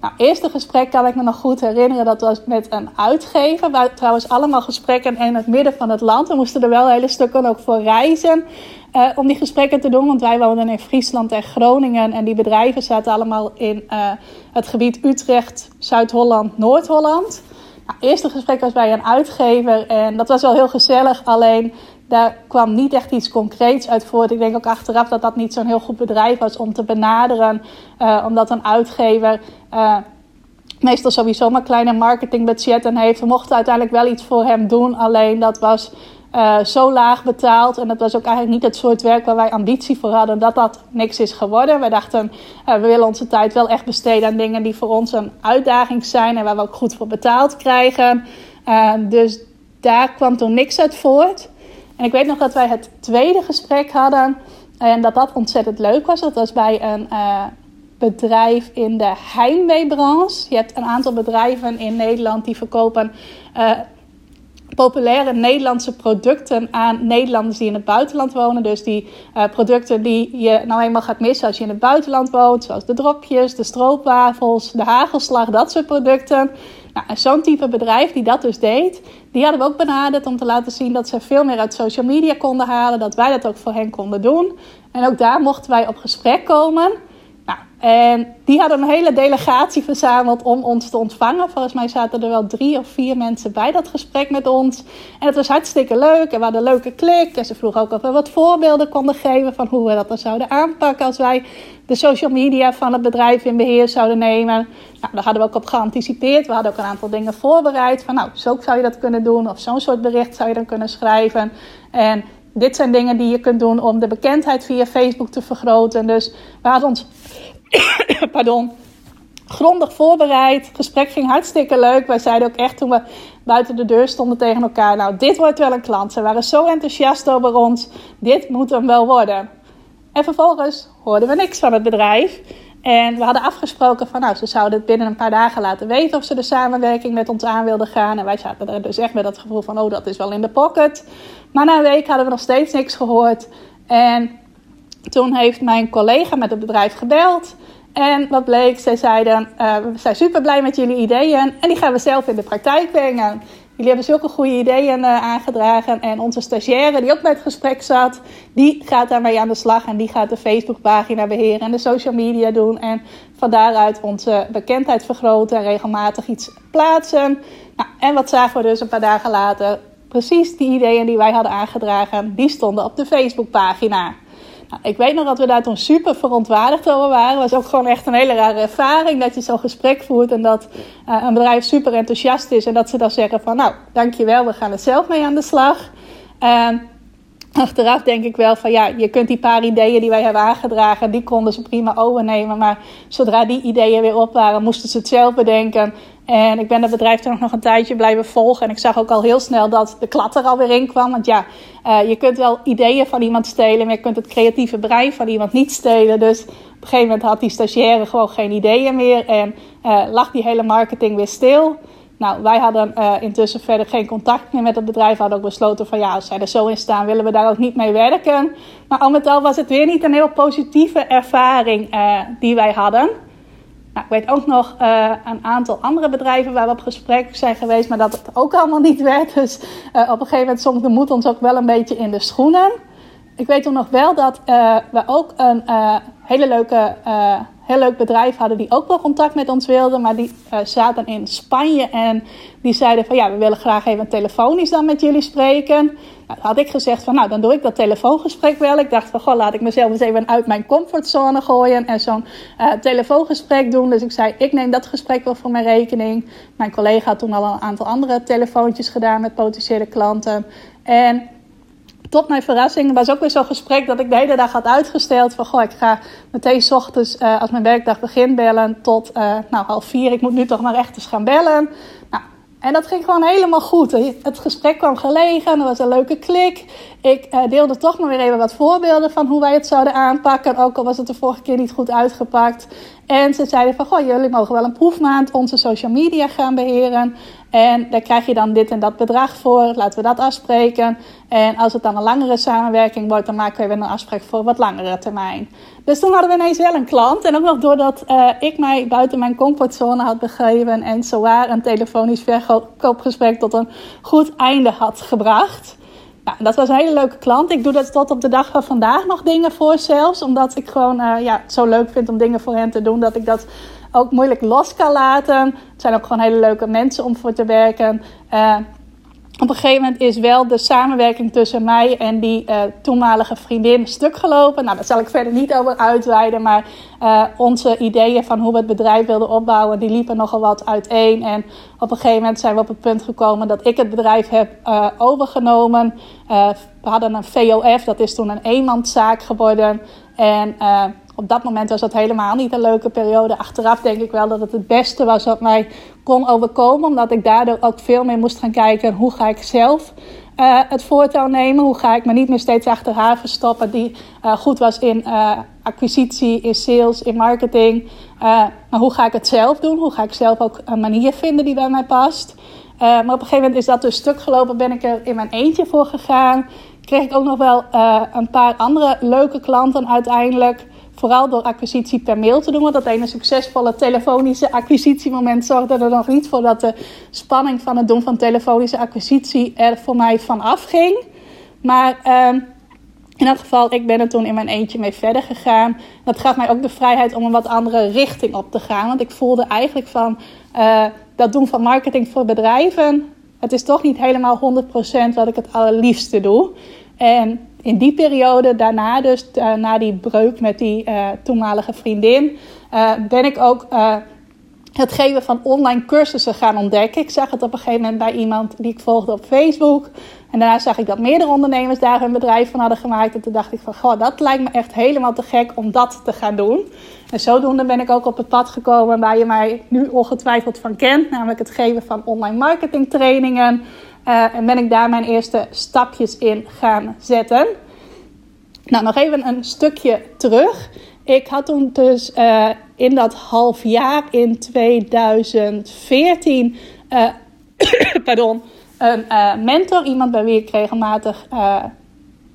Nou, eerste gesprek kan ik me nog goed herinneren. Dat was met een uitgever. Waar trouwens allemaal gesprekken in het midden van het land. We moesten er wel hele stukken ook voor reizen. Uh, om die gesprekken te doen. Want wij woonden in Friesland en Groningen. En die bedrijven zaten allemaal in uh, het gebied Utrecht, Zuid-Holland, Noord-Holland. Nou, eerste gesprek was bij een uitgever. En dat was wel heel gezellig. Alleen daar kwam niet echt iets concreets uit voort. Ik denk ook achteraf dat dat niet zo'n heel goed bedrijf was om te benaderen. Uh, omdat een uitgever uh, meestal sowieso maar kleine marketingbudgetten heeft. We mochten uiteindelijk wel iets voor hem doen. Alleen dat was uh, zo laag betaald. En dat was ook eigenlijk niet het soort werk waar wij ambitie voor hadden. Dat dat niks is geworden. We dachten, we willen onze tijd wel echt besteden aan dingen die voor ons een uitdaging zijn. En waar we ook goed voor betaald krijgen. dus daar kwam toen niks uit voort. En ik weet nog dat wij het tweede gesprek hadden en dat dat ontzettend leuk was. Dat was bij een uh, bedrijf in de heimweebranche. Je hebt een aantal bedrijven in Nederland die verkopen uh, populaire Nederlandse producten aan Nederlanders die in het buitenland wonen. Dus die uh, producten die je nou eenmaal gaat missen als je in het buitenland woont. Zoals de dropjes, de stroopwafels, de hagelslag, dat soort producten. Nou, zo'n type bedrijf die dat dus deed, die hadden we ook benaderd om te laten zien dat ze veel meer uit social media konden halen. Dat wij dat ook voor hen konden doen. En ook daar mochten wij op gesprek komen. Nou, en die hadden een hele delegatie verzameld om ons te ontvangen. Volgens mij zaten er wel drie of vier mensen bij dat gesprek met ons. En het was hartstikke leuk. En we hadden een leuke klik. En ze vroeg ook of we wat voorbeelden konden geven van hoe we dat dan zouden aanpakken als wij de social media van het bedrijf in beheer zouden nemen. Nou, daar hadden we ook op geanticipeerd. We hadden ook een aantal dingen voorbereid. Van nou, zo zou je dat kunnen doen. Of zo'n soort bericht zou je dan kunnen schrijven. En dit zijn dingen die je kunt doen om de bekendheid via Facebook te vergroten. Dus we hadden ons pardon, grondig voorbereid. Het gesprek ging hartstikke leuk. Wij zeiden ook echt toen we buiten de deur stonden tegen elkaar: Nou, dit wordt wel een klant. Ze waren zo enthousiast over ons. Dit moet hem wel worden. En vervolgens hoorden we niks van het bedrijf. En we hadden afgesproken van, nou, ze zouden het binnen een paar dagen laten weten of ze de samenwerking met ons aan wilden gaan. En wij zaten er dus echt met dat gevoel van, oh, dat is wel in de pocket. Maar na een week hadden we nog steeds niks gehoord. En toen heeft mijn collega met het bedrijf gebeld. En wat bleek, zij zeiden, uh, we zijn super blij met jullie ideeën en die gaan we zelf in de praktijk brengen. Jullie hebben zulke goede ideeën uh, aangedragen. En onze stagiaire die ook bij het gesprek zat, die gaat daarmee aan de slag. En die gaat de Facebookpagina beheren en de social media doen. En van daaruit onze bekendheid vergroten en regelmatig iets plaatsen. Nou, en wat zagen we dus een paar dagen later? Precies die ideeën die wij hadden aangedragen, die stonden op de Facebookpagina. Nou, ik weet nog dat we daar toen super verontwaardigd over waren. Het was ook gewoon echt een hele rare ervaring dat je zo'n gesprek voert en dat uh, een bedrijf super enthousiast is en dat ze dan zeggen van nou, dankjewel, we gaan er zelf mee aan de slag. Achteraf denk ik wel van ja, je kunt die paar ideeën die wij hebben aangedragen, die konden ze prima overnemen. Maar zodra die ideeën weer op waren, moesten ze het zelf bedenken. En ik ben het bedrijf toen nog een tijdje blijven volgen. En ik zag ook al heel snel dat de klat er alweer in kwam. Want ja, uh, je kunt wel ideeën van iemand stelen, maar je kunt het creatieve brein van iemand niet stelen. Dus op een gegeven moment had die stagiaire gewoon geen ideeën meer. En uh, lag die hele marketing weer stil. Nou, wij hadden uh, intussen verder geen contact meer met het bedrijf. Hadden ook besloten van ja, als zij er zo in staan, willen we daar ook niet mee werken. Maar al met al was het weer niet een heel positieve ervaring die wij hadden. Nou, ik weet ook nog uh, een aantal andere bedrijven waar we op gesprek zijn geweest, maar dat het ook allemaal niet werd. Dus op een gegeven moment soms de moed ons ook wel een beetje in de schoenen. Ik weet nog wel dat we ook een hele leuke heel leuk bedrijf hadden die ook wel contact met ons wilden. Maar die uh, zaten in Spanje en die zeiden van ja, we willen graag even telefonisch dan met jullie spreken. Nou, had ik gezegd van nou, dan doe ik dat telefoongesprek wel. Ik dacht van goh, laat ik mezelf eens even uit mijn comfortzone gooien en zo'n uh, telefoongesprek doen. Dus ik zei, ik neem dat gesprek wel voor mijn rekening. Mijn collega had toen al een aantal andere telefoontjes gedaan met potentiële klanten. En tot mijn verrassing was ook weer zo'n gesprek dat ik de hele dag had uitgesteld. Van goh, ik ga meteen s ochtends uh, als mijn werkdag begint bellen tot uh, nou, half vier. Ik moet nu toch maar echt eens gaan bellen. Nou, en dat ging gewoon helemaal goed. Het gesprek kwam gelegen, er was een leuke klik. Ik deelde toch maar weer even wat voorbeelden van hoe wij het zouden aanpakken. Ook al was het de vorige keer niet goed uitgepakt. En ze zeiden van, goh, jullie mogen wel een proefmaand onze social media gaan beheren. En daar krijg je dan dit en dat bedrag voor. Laten we dat afspreken. En als het dan een langere samenwerking wordt, dan maken we weer een afspraak voor wat langere termijn. Dus toen hadden we ineens wel een klant. En ook nog doordat uh, ik mij buiten mijn comfortzone had begeven en zowaar een telefonisch verkoopgesprek tot een goed einde had gebracht. Nou, dat was een hele leuke klant. Ik doe dat tot op de dag van vandaag nog dingen voor zelfs. Omdat ik gewoon uh, ja, zo leuk vind om dingen voor hen te doen. Dat ik dat ook moeilijk los kan laten. Het zijn ook gewoon hele leuke mensen om voor te werken. Uh, op een gegeven moment is wel de samenwerking tussen mij en die uh, toenmalige vriendin stuk gelopen. Nou, daar zal ik verder niet over uitweiden. Maar uh, onze ideeën van hoe we het bedrijf wilden opbouwen, die liepen nogal wat uiteen. En op een gegeven moment zijn we op het punt gekomen dat ik het bedrijf heb overgenomen. we hadden een VOF, dat is toen een eenmanszaak geworden. En op dat moment was dat helemaal niet een leuke periode. Achteraf denk ik wel dat het het beste was wat mij kon overkomen. Omdat ik daardoor ook veel meer moest gaan kijken hoe ga ik zelf uh, het voortouw nemen. Hoe ga ik me niet meer steeds achter haar verstoppen die uh, goed was in uh, acquisitie, in sales, in marketing. maar hoe ga ik het zelf doen? Hoe ga ik zelf ook een manier vinden die bij mij past? maar op een gegeven moment is dat dus stuk gelopen. Ben ik er in mijn eentje voor gegaan. Kreeg ik ook nog wel een paar andere leuke klanten uiteindelijk. Vooral door acquisitie per mail te doen. Want dat ene succesvolle telefonische acquisitiemoment zorgde er nog niet voor dat de spanning van het doen van telefonische acquisitie er voor mij van afging. Maar uh, in elk geval, ik ben er toen in mijn eentje mee verder gegaan. Dat gaf mij ook de vrijheid om een wat andere richting op te gaan. Want ik voelde eigenlijk van uh, dat doen van marketing voor bedrijven. Het is toch niet helemaal 100% wat ik het allerliefste doe. En in die periode, daarna dus, uh, na die breuk met die uh, toenmalige vriendin, uh, ben ik ook het geven van online cursussen gaan ontdekken. Ik zag het op een gegeven moment bij iemand die ik volgde op Facebook. En daarna zag ik dat meerdere ondernemers daar hun bedrijf van hadden gemaakt. En toen dacht ik van, goh, dat lijkt me echt helemaal te gek om dat te gaan doen. En zodoende ben ik ook op het pad gekomen waar je mij nu ongetwijfeld van kent. Namelijk het geven van online marketing trainingen. Uh, en ben ik daar mijn eerste stapjes in gaan zetten. Nou, nog even een stukje terug. Ik had toen dus uh, in dat half jaar in 2014, uh, pardon, een mentor, iemand bij wie ik regelmatig,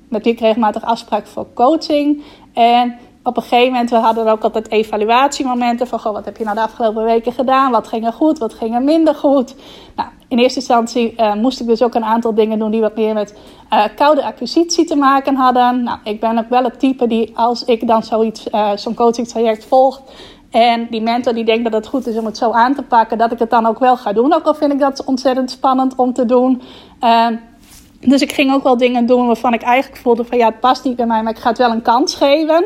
met wie ik regelmatig afspraak voor coaching. En op een gegeven moment, we hadden ook altijd evaluatiemomenten van, goh, wat heb je nou de afgelopen weken gedaan? Wat ging er goed? Wat ging er minder goed? Nou, in eerste instantie uh, moest ik dus ook een aantal dingen doen die wat meer met uh, koude acquisitie te maken hadden. Nou, ik ben ook wel het type die, als ik dan zoiets, uh, zo'n coaching traject volg, en die mentor die denkt dat het goed is om het zo aan te pakken, dat ik het dan ook wel ga doen. Ook al vind ik dat ontzettend spannend om te doen. dus ik ging ook wel dingen doen waarvan ik eigenlijk voelde van ja, het past niet bij mij, maar ik ga het wel een kans geven.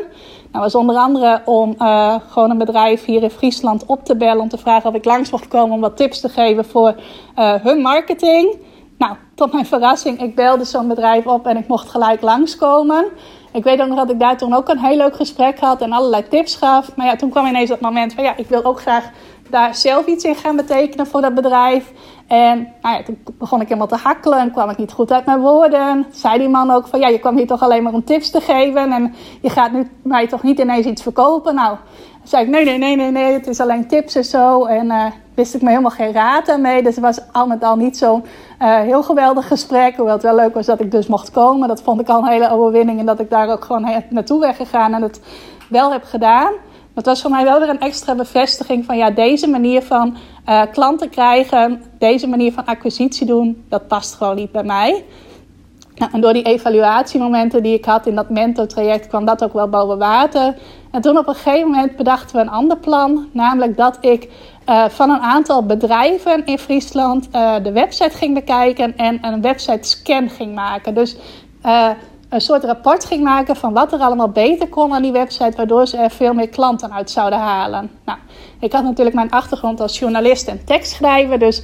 Nou, was onder andere om uh, gewoon een bedrijf hier in Friesland op te bellen om te vragen of ik langs mocht komen om wat tips te geven voor uh, hun marketing. Nou, tot mijn verrassing, ik belde zo'n bedrijf op en ik mocht gelijk langskomen. Ik weet ook nog dat ik daar toen ook een heel leuk gesprek had en allerlei tips gaf. Maar ja, toen kwam ineens dat moment van ja, ik wil ook graag daar zelf iets in gaan betekenen voor dat bedrijf. En nou ja, toen begon ik helemaal te hakkelen en kwam ik niet goed uit mijn woorden. Zei die man ook van ja, je kwam hier toch alleen maar om tips te geven en je gaat nu mij toch niet ineens iets verkopen. Nou, zei ik nee, nee, nee, nee, nee, het is alleen tips en zo. En uh, wist ik me helemaal geen raad aan mee. Dus het was al met al niet zo'n uh, heel geweldig gesprek. Hoewel het wel leuk was dat ik dus mocht komen. Dat vond ik al een hele overwinning en dat ik daar ook gewoon naartoe ben gegaan en het wel heb gedaan. Het was voor mij wel weer een extra bevestiging van ja, deze manier van uh, klanten krijgen, deze manier van acquisitie doen, dat past gewoon niet bij mij. Nou, en door die evaluatiemomenten die ik had in dat mentortraject kwam dat ook wel boven water. En toen op een gegeven moment bedachten we een ander plan. Namelijk dat ik uh, van een aantal bedrijven in Friesland uh, de website ging bekijken en een website scan ging maken. Dus een soort rapport ging maken van wat er allemaal beter kon aan die website, waardoor ze er veel meer klanten uit zouden halen. Nou, ik had natuurlijk mijn achtergrond als journalist en tekstschrijver, dus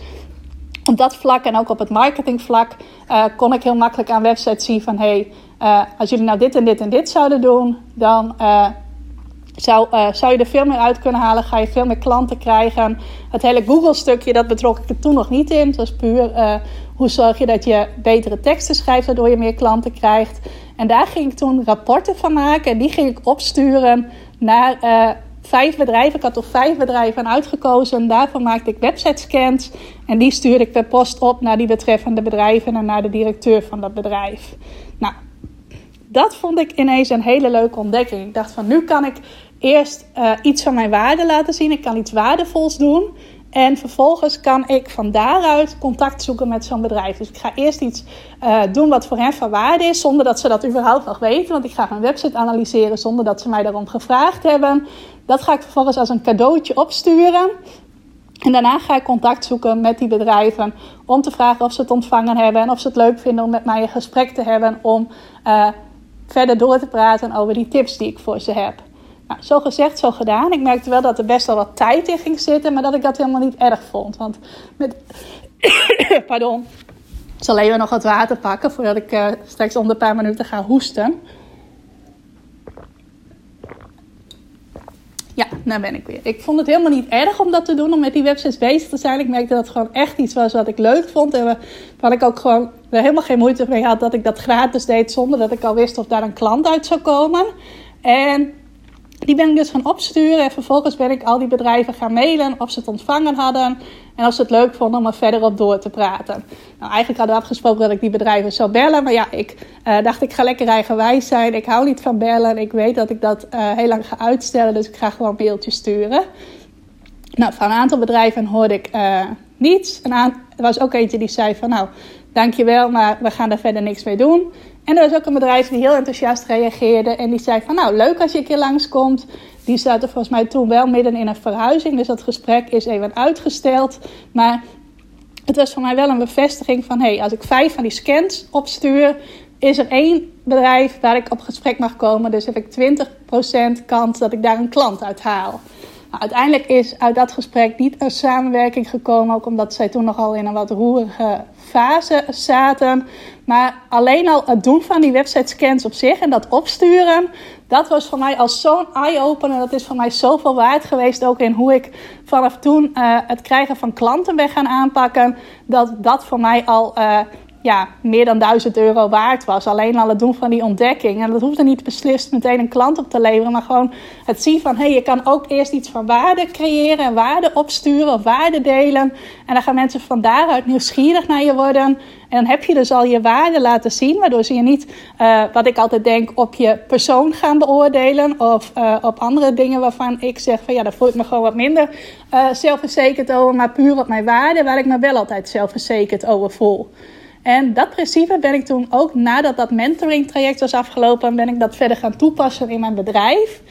op dat vlak en ook op het marketingvlak uh, kon ik heel makkelijk aan websites zien van hey, uh, als jullie nou dit en dit en dit zouden doen, dan uh, zou, zou je er veel meer uit kunnen halen, ga je veel meer klanten krijgen. Het hele Google-stukje, dat betrok ik er toen nog niet in. Het was puur hoe zorg je dat je betere teksten schrijft, waardoor je meer klanten krijgt. En daar ging ik toen rapporten van maken en die ging ik opsturen naar uh, vijf bedrijven. Ik had er vijf bedrijven uitgekozen. Daarvan maakte ik website scans en die stuurde ik per post op naar die betreffende bedrijven en naar de directeur van dat bedrijf. Nou, dat vond ik ineens een hele leuke ontdekking. Ik dacht van nu kan ik eerst uh, iets van mijn waarde laten zien. Ik kan iets waardevols doen. En vervolgens kan ik van daaruit contact zoeken met zo'n bedrijf. Dus ik ga eerst iets uh, doen wat voor hen van waarde is, zonder dat ze dat überhaupt nog weten. Want ik ga hun website analyseren zonder dat ze mij daarom gevraagd hebben. Dat ga ik vervolgens als een cadeautje opsturen. En daarna ga ik contact zoeken met die bedrijven om te vragen of ze het ontvangen hebben en of ze het leuk vinden om met mij een gesprek te hebben om uh, verder door te praten over die tips die ik voor ze heb. Nou, zo gezegd, zo gedaan. Ik merkte wel dat er best wel wat tijd in ging zitten, maar dat ik dat helemaal niet erg vond. Want met. Pardon. Ik zal even nog wat water pakken voordat ik uh, straks onder een paar minuten ga hoesten. Ja, daar ben ik weer. Ik vond het helemaal niet erg om dat te doen, om met die websites bezig te zijn. Ik merkte dat het gewoon echt iets was wat ik leuk vond. En waar ik ook gewoon helemaal geen moeite mee had dat ik dat gratis deed, zonder dat ik al wist of daar een klant uit zou komen. En die ben ik dus gaan opsturen en vervolgens ben ik al die bedrijven gaan mailen of ze het ontvangen hadden en of ze het leuk vonden om er verder op door te praten. Nou, eigenlijk hadden we afgesproken dat ik die bedrijven zou bellen, maar ja, ik uh, dacht ik ga lekker eigenwijs zijn. Ik hou niet van bellen. Ik weet dat ik dat uh, heel lang ga uitstellen, dus ik ga gewoon mailtjes sturen. Nou, van een aantal bedrijven hoorde ik uh, niets. Een er was ook eentje die zei van nou, dankjewel, maar we gaan daar verder niks mee doen. En er was ook een bedrijf die heel enthousiast reageerde. En die zei van nou leuk als je een keer langskomt. Die zaten volgens mij toen wel midden in een verhuizing. Dus dat gesprek is even uitgesteld. Maar het was voor mij wel een bevestiging van... hé, hey, als ik vijf van die scans opstuur... is er één bedrijf waar ik op gesprek mag komen. Dus heb ik 20% kans dat ik daar een klant uit haal. Uiteindelijk is uit dat gesprek niet een samenwerking gekomen. Ook omdat zij toen nogal in een wat roerige fase zaten. Maar alleen al het doen van die website scans op zich en dat opsturen, dat was voor mij als zo'n eye-opener. Dat is voor mij zoveel waard geweest. Ook in hoe ik vanaf toen uh, het krijgen van klanten ben gaan aanpakken. Dat dat voor mij al uh, ja, meer dan 1000 euro waard was. Alleen al het doen van die ontdekking. En dat hoefde niet beslist meteen een klant op te leveren. Maar gewoon het zien van, hé, hey, je kan ook eerst iets van waarde creëren. En waarde opsturen of waarde delen. En dan gaan mensen van daaruit nieuwsgierig naar je worden. En dan heb je dus al je waarde laten zien. Waardoor ze je niet, uh, wat ik altijd denk, op je persoon gaan beoordelen. Of uh, op andere dingen waarvan ik zeg van, ja, daar voel ik me gewoon wat minder uh, zelfverzekerd over. Maar puur op mijn waarde, waar ik me wel altijd zelfverzekerd over voel. En dat principe ben ik toen ook nadat dat mentoring traject was afgelopen, ben ik dat verder gaan toepassen in mijn bedrijf.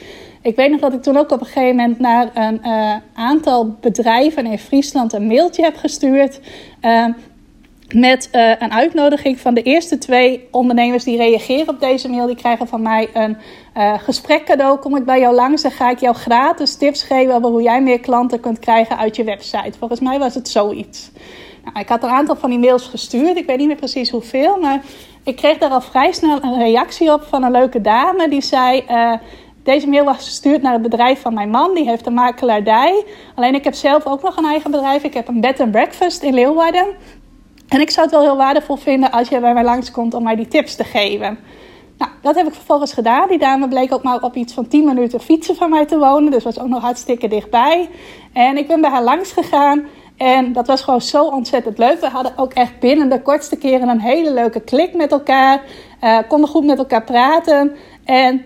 Ik weet nog dat ik toen ook op een gegeven moment naar een uh, aantal bedrijven in Friesland een mailtje heb gestuurd. Uh, met uh, een uitnodiging van de eerste twee ondernemers die reageren op deze mail. Die krijgen van mij een uh, gesprek cadeau. Kom ik bij jou langs en ga ik jou gratis tips geven over hoe jij meer klanten kunt krijgen uit je website. Volgens mij was het zoiets. Nou, ik had een aantal van die mails gestuurd. Ik weet niet meer precies hoeveel. Maar ik kreeg daar al vrij snel een reactie op van een leuke dame. Die zei... Uh, deze mail was gestuurd naar het bedrijf van mijn man. Die heeft een makelaardij. Alleen ik heb zelf ook nog een eigen bedrijf. Ik heb een bed and breakfast in Leeuwarden. En ik zou het wel heel waardevol vinden als je bij mij langskomt om mij die tips te geven. Nou, dat heb ik vervolgens gedaan. Die dame bleek ook maar op iets van 10 minuten fietsen van mij te wonen. Dus was ook nog hartstikke dichtbij. En ik ben bij haar langs gegaan. En dat was gewoon zo ontzettend leuk. We hadden ook echt binnen de kortste keren een hele leuke klik met elkaar. Uh, konden goed met elkaar praten. En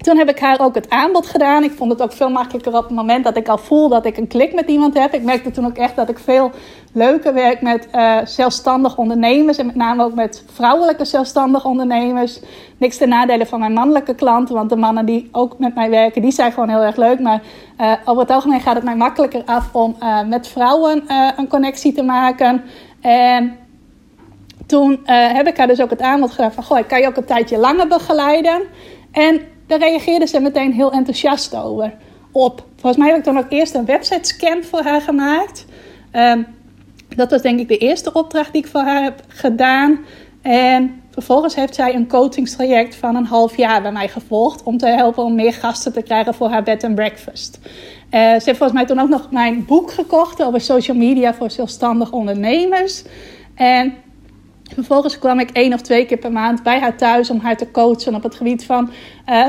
toen heb ik haar ook het aanbod gedaan. Ik vond het ook veel makkelijker op het moment dat ik al voel dat ik een klik met iemand heb. Ik merkte toen ook echt dat ik veel leuker werk met uh, zelfstandig ondernemers. En met name ook met vrouwelijke zelfstandig ondernemers. Niks ten nadele van mijn mannelijke klanten. Want de mannen die ook met mij werken, die zijn gewoon heel erg leuk. Maar uh, over het algemeen gaat het mij makkelijker af om uh, met vrouwen een connectie te maken. En toen heb ik haar dus ook het aanbod gedaan van... Goh, ik kan je ook een tijdje langer begeleiden. En daar reageerde ze meteen heel enthousiast over. Op. Volgens mij heb ik dan ook eerst een website scan voor haar gemaakt. Um, dat was denk ik de eerste opdracht die ik voor haar heb gedaan. En vervolgens heeft zij een coachingstraject van een half jaar bij mij gevolgd. Om te helpen om meer gasten te krijgen voor haar bed and breakfast. Uh, ze heeft volgens mij toen ook nog mijn boek gekocht over social media voor zelfstandig ondernemers. En Vervolgens kwam ik één of twee keer per maand bij haar thuis om haar te coachen op het gebied van. Uh,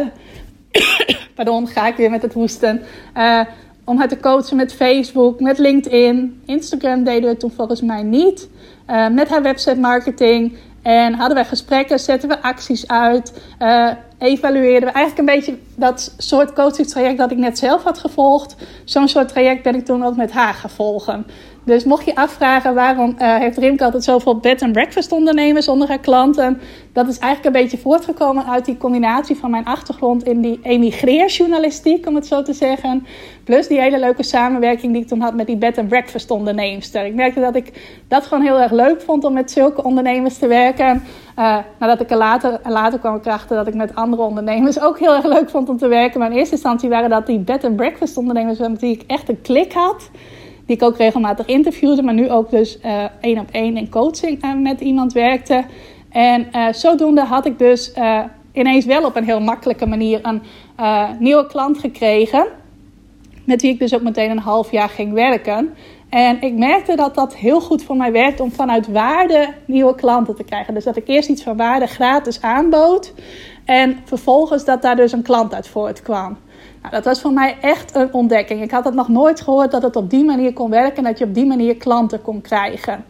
pardon, ga ik weer met het hoesten. Uh, om haar te coachen met Facebook, met LinkedIn. Instagram deden we toen volgens mij niet. Uh, met haar website marketing. En hadden wij gesprekken, zetten we acties uit, uh, evalueerden we eigenlijk een beetje dat soort coachingstraject dat ik net zelf had gevolgd. Zo'n soort traject ben ik toen ook met haar gevolgen. Dus mocht je afvragen waarom uh, heeft Rimke altijd zoveel bed and breakfast ondernemers onder haar klanten, dat is eigenlijk een beetje voortgekomen uit die combinatie van mijn achtergrond in die emigreerjournalistiek, om het zo te zeggen, plus die hele leuke samenwerking die ik toen had met die bed and breakfast ondernemers. Ik merkte dat ik dat gewoon heel erg leuk vond om met zulke ondernemers te werken. Uh, nadat ik er later, later kwam ik erachter dat ik met andere ondernemers ook heel erg leuk vond om te werken. Maar in eerste instantie waren dat die bed and breakfast ondernemers met wie ik echt een klik had die ik ook regelmatig interviewde, maar nu ook dus uh, één op één in coaching uh, met iemand werkte. En uh, zodoende had ik dus ineens wel op een heel makkelijke manier een nieuwe klant gekregen. Met wie ik dus ook meteen een half jaar ging werken. En ik merkte dat dat heel goed voor mij werkt om vanuit waarde nieuwe klanten te krijgen. Dus dat ik eerst iets van waarde gratis aanbood. En vervolgens dat daar dus een klant uit voortkwam. Nou, dat was voor mij echt een ontdekking. Ik had het nog nooit gehoord dat het op die manier kon werken en dat je op die manier klanten kon krijgen.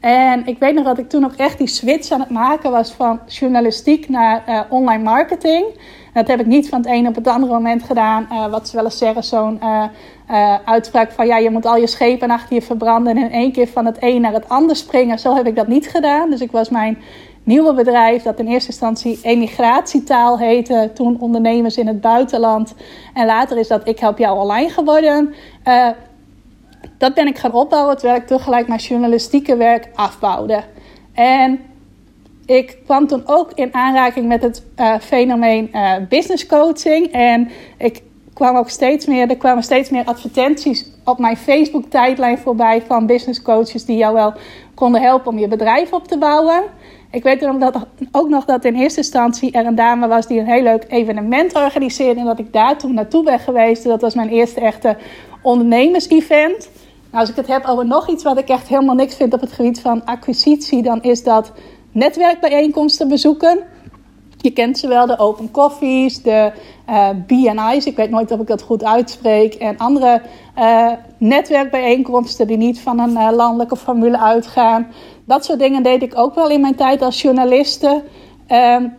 En ik weet nog dat ik toen ook echt die switch aan het maken was van journalistiek naar uh, online marketing. dat heb ik niet van het een op het andere moment gedaan. Uh, wat ze wel eens zeggen, zo'n uh, uitspraak van ja, je moet al je schepen achter je verbranden en in één keer van het een naar het ander springen. Zo heb ik dat niet gedaan. Dus ik was mijn nieuwe bedrijf dat in eerste instantie emigratietaal heette. Toen ondernemers in het buitenland. En later is dat Ik Help Jou Online geworden. Uh, dat ben ik gaan opbouwen terwijl ik tegelijk mijn journalistieke werk afbouwde. En ik kwam toen ook in aanraking met het uh, fenomeen uh, business coaching. En ik kwam ook steeds meer, er kwamen steeds meer advertenties op mijn Facebook tijdlijn voorbij van business coaches die jou wel konden helpen om je bedrijf op te bouwen. Ik weet ook nog dat in eerste instantie er een dame was die een heel leuk evenement organiseerde. En dat ik daar toen naartoe ben geweest. Dat was mijn eerste echte ondernemers-event. als ik het heb over nog iets wat ik echt helemaal niks vind op het gebied van acquisitie, dan is dat netwerkbijeenkomsten bezoeken. Je kent ze wel, de open coffees, de uh, BNI's. Ik weet nooit of ik dat goed uitspreek. En andere uh, netwerkbijeenkomsten die niet van een uh, landelijke formule uitgaan. Dat soort dingen deed ik ook wel in mijn tijd als journaliste. Um,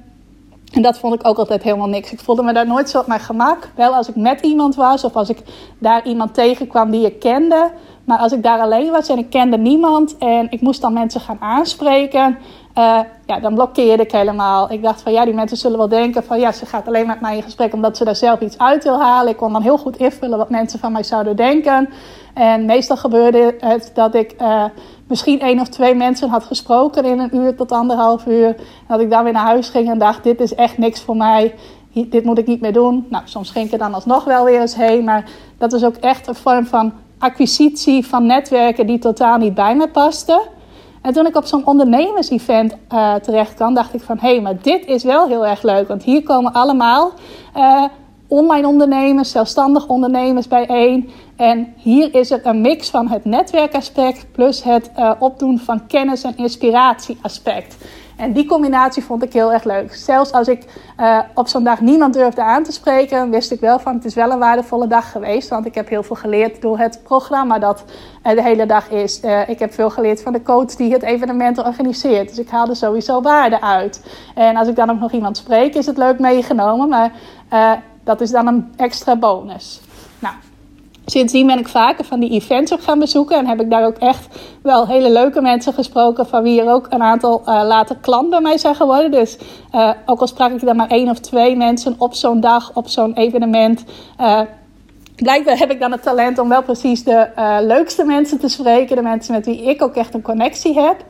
en dat vond ik ook altijd helemaal niks. Ik voelde me daar nooit zo op mijn gemak. Wel als ik met iemand was of als ik daar iemand tegenkwam die ik kende. Maar als ik daar alleen was en ik kende niemand en ik moest dan mensen gaan aanspreken, uh, ja, dan blokkeerde ik helemaal. Ik dacht van ja, die mensen zullen wel denken van ja, ze gaat alleen met mij in gesprek omdat ze daar zelf iets uit wil halen. Ik kon dan heel goed invullen wat mensen van mij zouden denken. En meestal gebeurde het dat ik uh, misschien één of twee mensen had gesproken in een uur tot anderhalf uur. Dat ik dan weer naar huis ging en dacht: dit is echt niks voor mij. Dit moet ik niet meer doen. Nou, soms ging ik er dan alsnog wel weer eens heen. Maar dat is ook echt een vorm van acquisitie van netwerken die totaal niet bij me paste. En toen ik op zo'n ondernemers-event uh, terecht kwam, dacht ik van hé, hey, maar dit is wel heel erg leuk. Want hier komen allemaal uh, online ondernemers, zelfstandig ondernemers bijeen. En hier is het een mix van het netwerkaspect plus het uh, opdoen van kennis- en inspiratieaspect. En die combinatie vond ik heel erg leuk. Zelfs als ik uh, op zo'n dag niemand durfde aan te spreken, wist ik wel van het is wel een waardevolle dag geweest. Want ik heb heel veel geleerd door het programma dat uh, de hele dag is. Uh, ik heb veel geleerd van de coach die het evenement organiseert. Dus ik haalde sowieso waarde uit. En als ik dan ook nog iemand spreek, is het leuk meegenomen. Maar dat is dan een extra bonus. Sindsdien ben ik vaker van die events ook gaan bezoeken. En heb ik daar ook echt wel hele leuke mensen gesproken. Van wie er ook een aantal uh, later klant bij mij zijn geworden. Dus uh, ook al sprak ik dan maar één of twee mensen op zo'n dag, op zo'n evenement. Uh, blijkbaar heb ik dan het talent om wel precies de leukste mensen te spreken. De mensen met wie ik ook echt een connectie heb.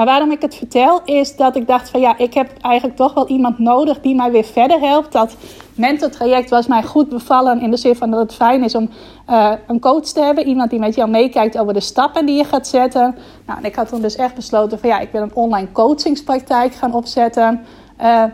Maar waarom ik het vertel is dat ik dacht van ja, ik heb eigenlijk toch wel iemand nodig die mij weer verder helpt. Dat mentortraject was mij goed bevallen in de zin van dat het fijn is om uh, een coach te hebben. Iemand die met jou meekijkt over de stappen die je gaat zetten. Nou, en ik had toen dus echt besloten van ja, ik wil een online coachingspraktijk gaan opzetten. Uh,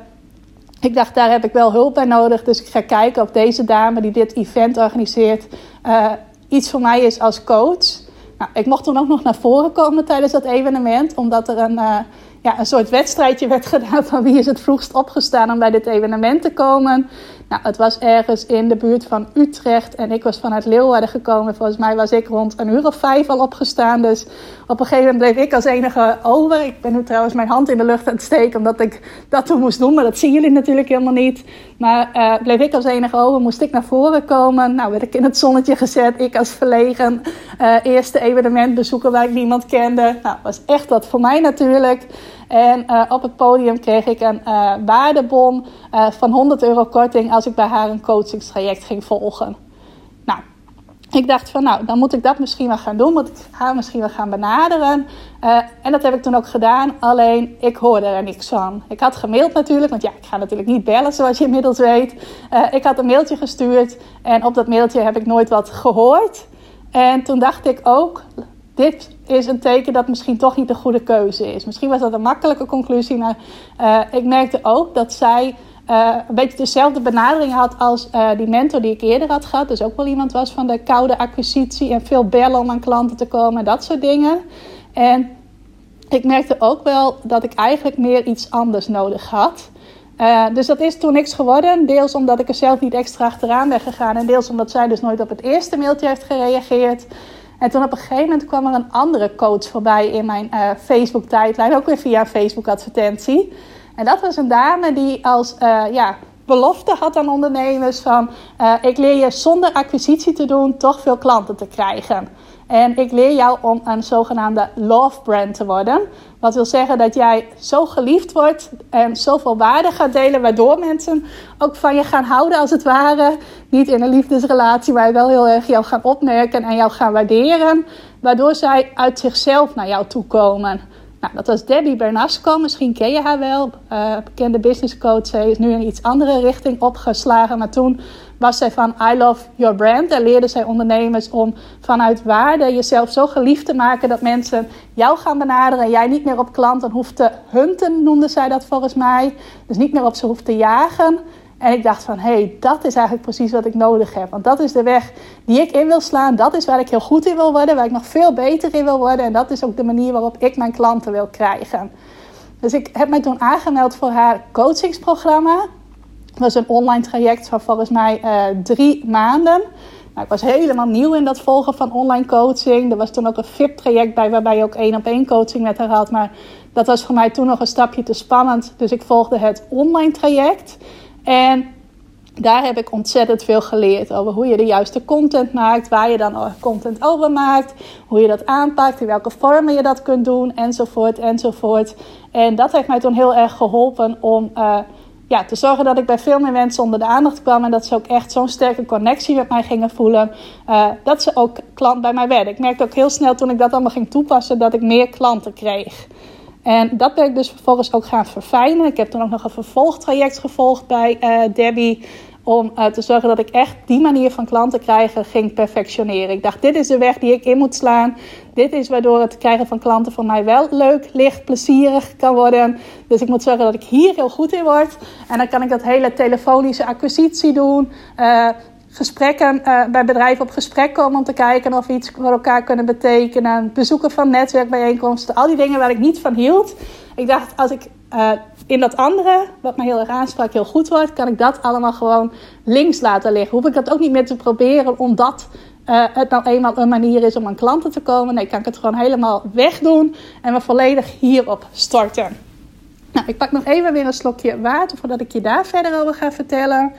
ik dacht, daar heb ik wel hulp bij nodig. Dus ik ga kijken of deze dame die dit event organiseert uh, iets voor mij is als coach. Nou, ik mocht toen ook nog naar voren komen tijdens dat evenement, omdat er een, uh, ja, een soort wedstrijdje werd gedaan van wie is het vroegst opgestaan om bij dit evenement te komen. Nou, het was ergens in de buurt van Utrecht en ik was vanuit Leeuwarden gekomen. Volgens mij was ik rond een uur of vijf al opgestaan. Dus op een gegeven moment bleef ik als enige over. Ik ben nu trouwens mijn hand in de lucht aan het steken omdat ik dat toen moest doen. Maar dat zien jullie natuurlijk helemaal niet. Maar uh, bleef ik als enige over, moest ik naar voren komen. Nou, werd ik in het zonnetje gezet. Ik als verlegen uh, eerste evenement bezoeken waar ik niemand kende. Nou, was echt wat voor mij natuurlijk. En uh, op het podium kreeg ik een uh, waardebon uh, van 100 euro korting als ik bij haar een coachingstraject ging volgen. Nou, ik dacht van nou, dan moet ik dat misschien wel gaan doen. Moet ik haar misschien wel gaan benaderen. en dat heb ik toen ook gedaan. Alleen ik hoorde er niks van. Ik had gemaild natuurlijk, want ja, ik ga natuurlijk niet bellen zoals je inmiddels weet. ik had een mailtje gestuurd en op dat mailtje heb ik nooit wat gehoord. En toen dacht ik ook, dit is een teken dat misschien toch niet de goede keuze is. Misschien was dat een makkelijke conclusie, maar uh, ik merkte ook dat zij uh, een beetje dezelfde benadering had als uh, die mentor die ik eerder had gehad. Dus ook wel iemand was van de koude acquisitie en veel bellen om aan klanten te komen en dat soort dingen. En ik merkte ook wel dat ik eigenlijk meer iets anders nodig had. Dus dat is toen niks geworden. Deels omdat ik er zelf niet extra achteraan ben gegaan. En deels omdat zij dus nooit op het eerste mailtje heeft gereageerd. En toen op een gegeven moment kwam er een andere coach voorbij in mijn uh, Facebook-tijdlijn, ook weer via Facebook-advertentie. En dat was een dame die als uh, ja, belofte had aan ondernemers van... Uh, ik leer je zonder acquisitie te doen toch veel klanten te krijgen. En ik leer jou om een zogenaamde love brand te worden. Wat wil zeggen dat jij zo geliefd wordt en zoveel waarde gaat delen, waardoor mensen ook van je gaan houden als het ware. Niet in een liefdesrelatie, maar wel heel erg jou gaan opmerken en jou gaan waarderen. Waardoor zij uit zichzelf naar jou toe komen. Nou, dat was Debbie Bernasco, misschien ken je haar wel. Uh, bekende business coach. Zij is nu in iets andere richting opgeslagen. Maar toen was zij van I love your brand. Daar leerde zij ondernemers om vanuit waarde jezelf zo geliefd te maken dat mensen jou gaan benaderen en jij niet meer op klanten hoeft te hunten, noemde zij dat volgens mij. Dus niet meer op ze hoeft te jagen. En ik dacht van, hé, hey, dat is eigenlijk precies wat ik nodig heb. Want dat is de weg die ik in wil slaan. Dat is waar ik heel goed in wil worden, waar ik nog veel beter in wil worden. En dat is ook de manier waarop ik mijn klanten wil krijgen. Dus ik heb mij toen aangemeld voor haar coachingsprogramma. Was een online traject van volgens mij uh, drie maanden. Nou, ik was helemaal nieuw in dat volgen van online coaching. Er was toen ook een VIP-traject bij waarbij je ook één op één coaching met haar had. Maar dat was voor mij toen nog een stapje te spannend. Dus ik volgde het online traject. En daar heb ik ontzettend veel geleerd over hoe je de juiste content maakt, waar je dan content over maakt, hoe je dat aanpakt, in welke vormen je dat kunt doen, enzovoort, enzovoort. En dat heeft mij toen heel erg geholpen om uh, ja, te zorgen dat ik bij veel meer mensen onder de aandacht kwam en dat ze ook echt zo'n sterke connectie met mij gingen voelen, uh, dat ze ook klant bij mij werden. Ik merkte ook heel snel toen ik dat allemaal ging toepassen dat ik meer klanten kreeg. En dat ben ik dus vervolgens ook gaan verfijnen. Ik heb toen ook nog een vervolgtraject gevolgd bij uh, Debbie. Om uh, te zorgen dat ik echt die manier van klanten krijgen ging perfectioneren. Ik dacht, dit is de weg die ik in moet slaan. Dit is waardoor het krijgen van klanten voor mij wel leuk, licht, plezierig kan worden. Dus ik moet zorgen dat ik hier heel goed in word. En dan kan ik dat hele telefonische acquisitie doen. Uh, gesprekken uh, bij bedrijven op gesprek komen om te kijken of we iets voor elkaar kunnen betekenen. Bezoeken van netwerkbijeenkomsten, al die dingen waar ik niet van hield. Ik dacht, als ik uh, in dat andere, wat mij heel erg aansprak, heel goed wordt, kan ik dat allemaal gewoon links laten liggen. Hoef ik dat ook niet meer te proberen, omdat uh, het nou eenmaal een manier is om aan klanten te komen. Nee, kan ik het gewoon helemaal wegdoen en me volledig hierop storten. Nou, ik pak nog even weer een slokje water voordat ik je daar verder over ga vertellen.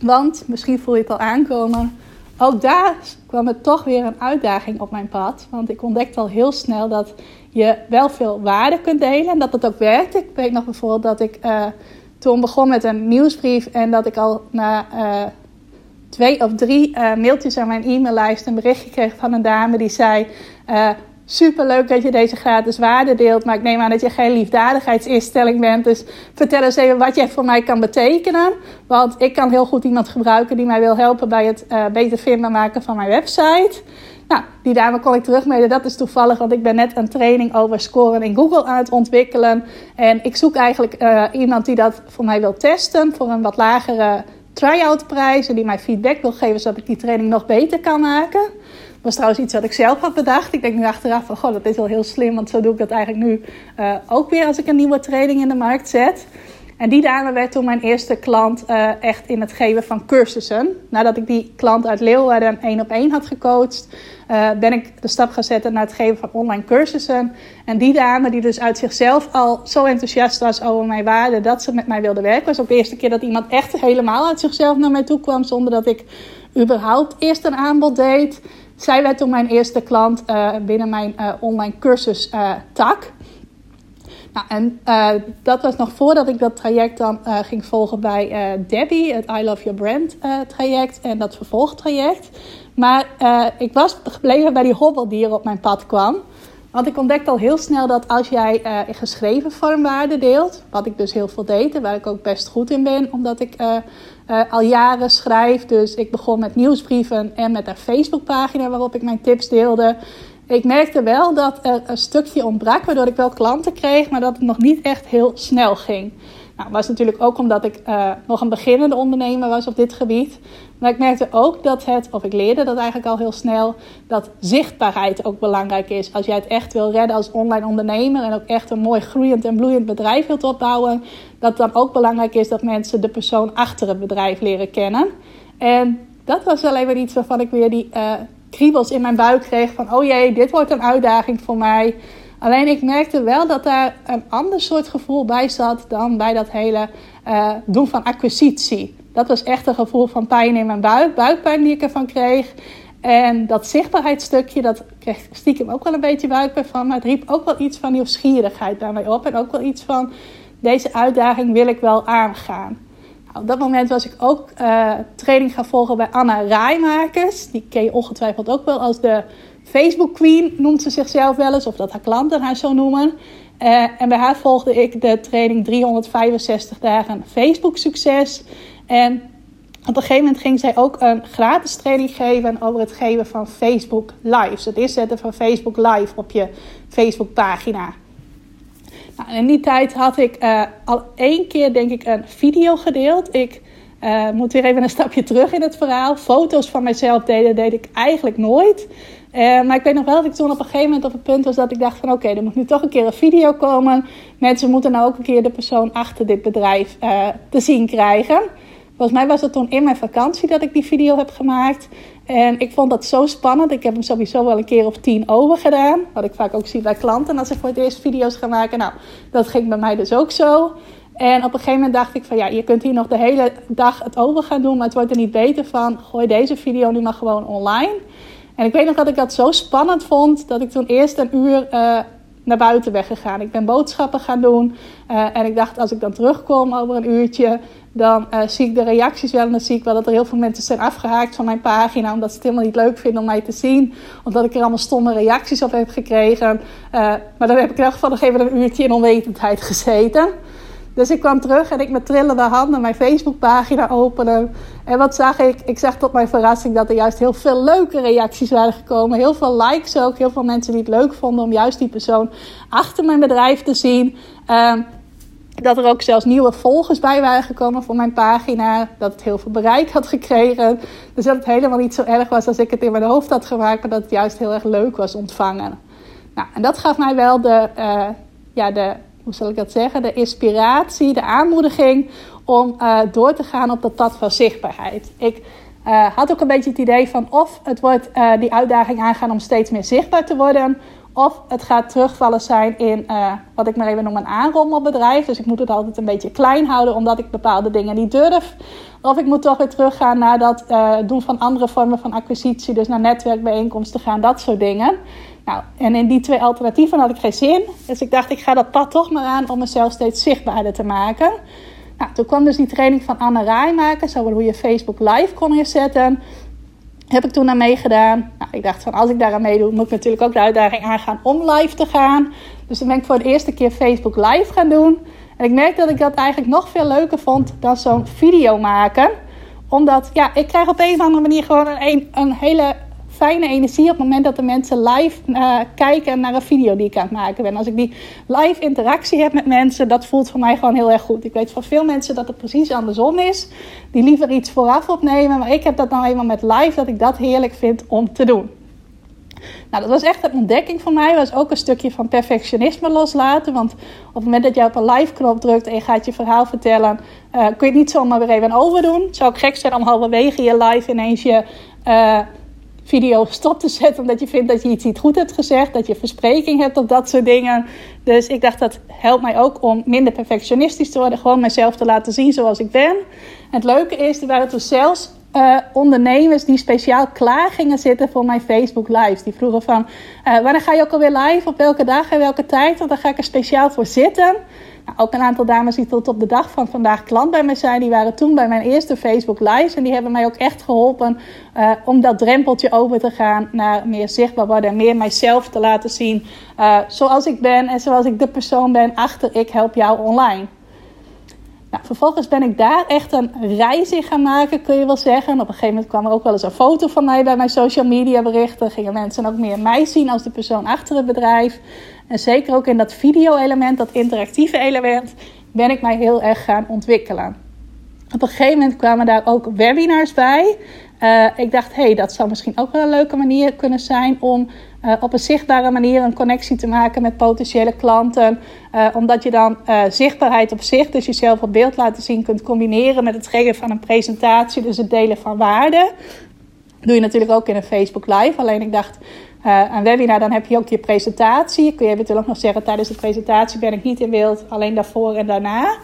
Want, misschien voel je het al aankomen, ook daar kwam er toch weer een uitdaging op mijn pad. Want ik ontdekte al heel snel dat je wel veel waarde kunt delen en dat het ook werkt. Ik weet nog bijvoorbeeld dat ik uh, toen begon met een nieuwsbrief en dat ik al na uh, twee of drie uh, mailtjes aan mijn e-maillijst een berichtje kreeg van een dame die zei: Super leuk dat je deze gratis waarde deelt. Maar ik neem aan dat je geen liefdadigheidsinstelling bent. Dus vertel eens even wat jij voor mij kan betekenen. Want ik kan heel goed iemand gebruiken die mij wil helpen bij het beter vinden maken van mijn website. Nou, die dame kon ik terugmelden. Dat is toevallig, want ik ben net een training over scoren in Google aan het ontwikkelen. En ik zoek eigenlijk uh, iemand die dat voor mij wil testen voor een wat lagere try-out prijs. En die mij feedback wil geven zodat ik die training nog beter kan maken was trouwens iets wat ik zelf had bedacht. Ik denk nu achteraf van, goh, dat is wel heel slim. Want zo doe ik dat eigenlijk nu uh, ook weer als ik een nieuwe training in de markt zet. En die dame werd toen mijn eerste klant uh, echt in het geven van cursussen. Nadat ik die klant uit Leeuwarden één op één had gecoacht, uh, ben ik de stap gezet naar het geven van online cursussen. En die dame, die dus uit zichzelf al zo enthousiast was over mijn waarde dat ze met mij wilde werken, was ook de eerste keer dat iemand echt helemaal uit zichzelf naar mij toe kwam, zonder dat ik überhaupt eerst een aanbod deed. Zij werd toen mijn eerste klant uh, binnen mijn online cursus tak. Nou, en dat was nog voordat ik dat traject dan ging volgen bij Debbie, het I Love Your Brand traject en dat vervolgtraject. Maar ik was gebleven bij die hobbel die er op mijn pad kwam. Want ik ontdekte al heel snel dat als jij uh, geschreven vormwaarde deelt, wat ik dus heel veel deed en waar ik ook best goed in ben, omdat ik uh, uh, al jaren schrijf. Dus ik begon met nieuwsbrieven en met een Facebookpagina waarop ik mijn tips deelde. Ik merkte wel dat er een stukje ontbrak, waardoor ik wel klanten kreeg, maar dat het nog niet echt heel snel ging. Nou, was natuurlijk ook omdat ik uh, nog een beginnende ondernemer was op dit gebied. Maar ik merkte ook dat het, of ik leerde dat eigenlijk al heel snel, dat zichtbaarheid ook belangrijk is. Als jij het echt wil redden als online ondernemer en ook echt een mooi groeiend en bloeiend bedrijf wilt opbouwen, dat het dan ook belangrijk is dat mensen de persoon achter het bedrijf leren kennen. En dat was wel even iets waarvan ik weer die uh, kriebels in mijn buik kreeg van, oh jee, dit wordt een uitdaging voor mij. Alleen ik merkte wel dat daar een ander soort gevoel bij zat dan bij dat hele uh, doen van acquisitie. Dat was echt een gevoel van pijn in mijn buik, buikpijn die ik ervan kreeg. En dat zichtbaarheidsstukje, dat kreeg stiekem ook wel een beetje buikpijn van. Maar het riep ook wel iets van nieuwsgierigheid bij mij op. En ook wel iets van, deze uitdaging wil ik wel aangaan. Op dat moment was ik ook uh, training gaan volgen bij Anna Rijmakers. Die ken je ongetwijfeld ook wel als de Facebook Queen, noemt ze zichzelf wel eens. Of dat haar klanten haar zo noemen. Uh, en bij haar volgde ik de training 365 dagen Facebook succes. En op een gegeven moment ging zij ook een gratis training geven over het geven van Facebook Lives. Het inzetten van Facebook Live op je Facebook pagina. Nou, in die tijd had ik uh, al één keer, denk ik, een video gedeeld. Ik uh, moet weer even een stapje terug in het verhaal. Foto's van mijzelf deden, deed ik eigenlijk nooit. Uh, maar ik weet nog wel dat ik toen op een gegeven moment op het punt was dat ik dacht van oké, er moet nu toch een keer een video komen. Mensen moeten nou ook een keer de persoon achter dit bedrijf te zien krijgen. Volgens mij was het toen in mijn vakantie dat ik die video heb gemaakt. En ik vond dat zo spannend. Ik heb hem sowieso wel een keer of tien over gedaan. Wat ik vaak ook zie bij klanten als ze voor het eerst video's gaan maken. Nou, dat ging bij mij dus ook zo. En op een gegeven moment dacht ik van ja, je kunt hier nog de hele dag het over gaan doen, maar het wordt er niet beter van. Gooi deze video nu maar gewoon online. En ik weet nog dat ik dat zo spannend vond dat ik toen eerst een uur uh, naar buiten ben gegaan. Ik ben boodschappen gaan doen. Uh, en ik dacht, als ik dan terugkom over een uurtje, dan uh, zie ik de reacties wel. En dan zie ik wel dat er heel veel mensen zijn afgehaakt van mijn pagina. Omdat ze het helemaal niet leuk vinden om mij te zien. Omdat ik er allemaal stomme reacties op heb gekregen. maar dan heb ik in ieder geval nog even een uurtje in onwetendheid gezeten. Dus ik kwam terug en ik met trillende handen mijn Facebookpagina openen. En wat zag ik? Ik zag tot mijn verrassing dat er juist heel veel leuke reacties waren gekomen. Heel veel likes ook. Heel veel mensen die het leuk vonden om juist die persoon achter mijn bedrijf te zien. Uh, dat er ook zelfs nieuwe volgers bij waren gekomen voor mijn pagina. Dat het heel veel bereik had gekregen. Dus dat het helemaal niet zo erg was als ik het in mijn hoofd had gemaakt. Maar dat het juist heel erg leuk was ontvangen. Nou, en dat gaf mij wel de, uh, ja, de hoe zal ik dat zeggen, de inspiratie, de aanmoediging om uh, door te gaan op dat pad van zichtbaarheid. Ik uh, had ook een beetje het idee van of het wordt uh, die uitdaging aangaan om steeds meer zichtbaar te worden, of het gaat terugvallen zijn in wat ik maar even noem een aanrommelbedrijf. Dus ik moet het altijd een beetje klein houden omdat ik bepaalde dingen niet durf. Of ik moet toch weer teruggaan naar dat doen van andere vormen van acquisitie, dus naar netwerkbijeenkomsten gaan, dat soort dingen. Nou, en in die twee alternatieven had ik geen zin. Dus ik dacht, ik ga dat pad toch maar aan om mezelf steeds zichtbaarder te maken. Nou, toen kwam dus die training van Anne Rai maken, zo hoe je Facebook live kon inzetten. Heb ik toen aan meegedaan. Nou, ik dacht van als ik daar aan meedoe, moet ik natuurlijk ook de uitdaging aangaan om live te gaan. Dus dan ben ik voor de eerste keer Facebook live gaan doen. En ik merkte dat ik dat eigenlijk nog veel leuker vond dan zo'n video maken. Omdat, ja, ik krijg op een of andere manier gewoon een, een hele fijne energie op het moment dat de mensen live uh, kijken naar een video die ik aan het maken ben. Als ik die live interactie heb met mensen, dat voelt voor mij gewoon heel erg goed. Ik weet van veel mensen dat het precies andersom is. Die liever iets vooraf opnemen. Maar ik heb dat nou eenmaal met live, dat ik dat heerlijk vind om te doen. Nou, dat was echt een ontdekking voor mij. Was ook een stukje van perfectionisme loslaten. Want op het moment dat je op een live knop drukt en je gaat je verhaal vertellen, uh, kun je het niet zomaar weer even overdoen. Het zou ook gek zijn om halverwege je live ineens je uh, video stop te zetten omdat je vindt dat je iets niet goed hebt gezegd, dat je verspreking hebt op dat soort dingen. Dus ik dacht dat helpt mij ook om minder perfectionistisch te worden, gewoon mezelf te laten zien zoals ik ben. En het leuke is, er waren toen zelfs uh, ondernemers die speciaal klaar gingen zitten voor mijn Facebook lives. Die vroegen van, uh, wanneer ga je ook alweer live, op welke dag en welke tijd, want dan ga ik er speciaal voor zitten. Ook een aantal dames die tot op de dag van vandaag klant bij mij zijn, die waren toen bij mijn eerste Facebook Live. En die hebben mij ook echt geholpen uh, om dat drempeltje over te gaan naar meer zichtbaar worden en meer mijzelf te laten zien uh, zoals ik ben en zoals ik de persoon ben achter Ik Help Jou Online. Nou, vervolgens ben ik daar echt een reis in gaan maken, kun je wel zeggen. op een gegeven moment kwam er ook wel eens een foto van mij bij mijn social media berichten. Gingen mensen ook meer mij zien als de persoon achter het bedrijf. En zeker ook in dat video-element, dat interactieve element, ben ik mij heel erg gaan ontwikkelen. Op een gegeven moment kwamen daar ook webinars bij. Uh, ik dacht, hé, hey, dat zou misschien ook wel een leuke manier kunnen zijn om uh, op een zichtbare manier een connectie te maken met potentiële klanten. Uh, omdat je dan zichtbaarheid op zich, dus jezelf op beeld laten zien, kunt combineren met het geven van een presentatie, dus het delen van waarde. Doe je natuurlijk ook in een Facebook Live. Alleen ik dacht, een webinar, dan heb je ook je presentatie. Kun je eventueel ook nog zeggen, tijdens de presentatie ben ik niet in beeld, alleen daarvoor en daarna.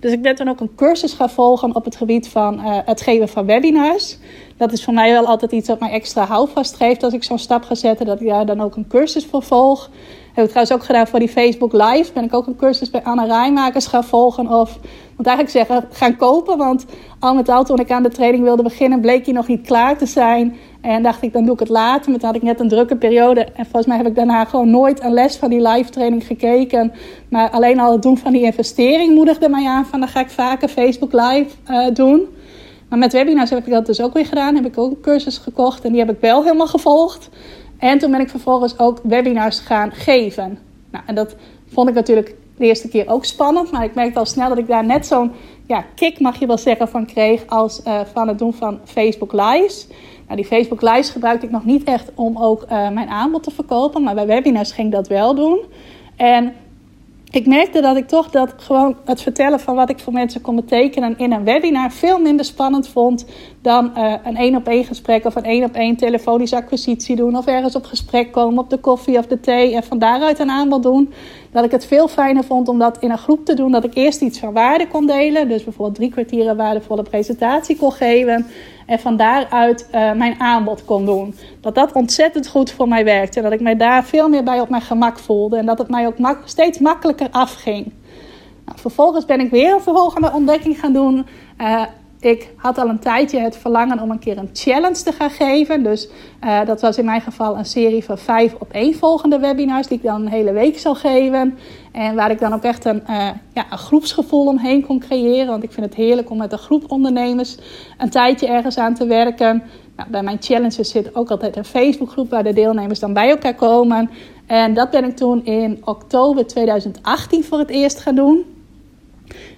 Dus ik ben toen ook een cursus gaan volgen op het gebied van het geven van webinars. Dat is voor mij wel altijd iets wat mij extra houvast geeft als ik zo'n stap ga zetten, dat ik daar dan ook een cursus voor volg. Heb ik trouwens ook gedaan voor die Facebook Live. Ben ik ook een cursus bij Anne Rijmakers gaan volgen. Of moet eigenlijk zeggen, gaan kopen. Want al met al toen ik aan de training wilde beginnen, bleek hij nog niet klaar te zijn. En dacht ik, dan doe ik het later. Maar toen had ik net een drukke periode. En volgens mij heb ik daarna gewoon nooit een les van die live training gekeken. Maar alleen al het doen van die investering moedigde mij aan. Van dan ga ik vaker Facebook live uh, doen. Maar met webinars heb ik dat dus ook weer gedaan. Heb ik ook een cursus gekocht. En die heb ik wel helemaal gevolgd. En toen ben ik vervolgens ook webinars gaan geven. Nou, en dat vond ik natuurlijk de eerste keer ook spannend. Maar ik merkte al snel dat ik daar net zo'n ja, kick, mag je wel zeggen, van kreeg als uh, van het doen van Facebook Lives. Nou, die Facebook Lives gebruikte ik nog niet echt om ook uh, mijn aanbod te verkopen. Maar bij webinars ging ik dat wel doen. En ik merkte dat ik toch dat gewoon het vertellen van wat ik voor mensen kon betekenen in een webinar veel minder spannend vond dan uh, een één op één gesprek of een één op één telefonische acquisitie doen of ergens op gesprek komen op de koffie of de thee en van daaruit een aanbod doen. Dat ik het veel fijner vond om dat in een groep te doen. Dat ik eerst iets van waarde kon delen. Dus bijvoorbeeld drie kwartier waardevolle presentatie kon geven. En van daaruit uh, mijn aanbod kon doen. Dat dat ontzettend goed voor mij werkte. En dat ik mij daar veel meer bij op mijn gemak voelde. En dat het mij ook steeds makkelijker afging. Nou, vervolgens ben ik weer een vervolgende ontdekking gaan doen. Uh, ik had al een tijdje het verlangen om een keer een challenge te gaan geven. Dus uh, dat was in mijn geval een serie van vijf op één volgende webinars die ik dan een hele week zou geven. En waar ik dan ook echt een, uh, ja, een groepsgevoel omheen kon creëren. Want ik vind het heerlijk om met een groep ondernemers een tijdje ergens aan te werken. Nou, bij mijn challenges zit ook altijd een Facebookgroep waar de deelnemers dan bij elkaar komen. En dat ben ik toen in oktober 2018 voor het eerst gaan doen.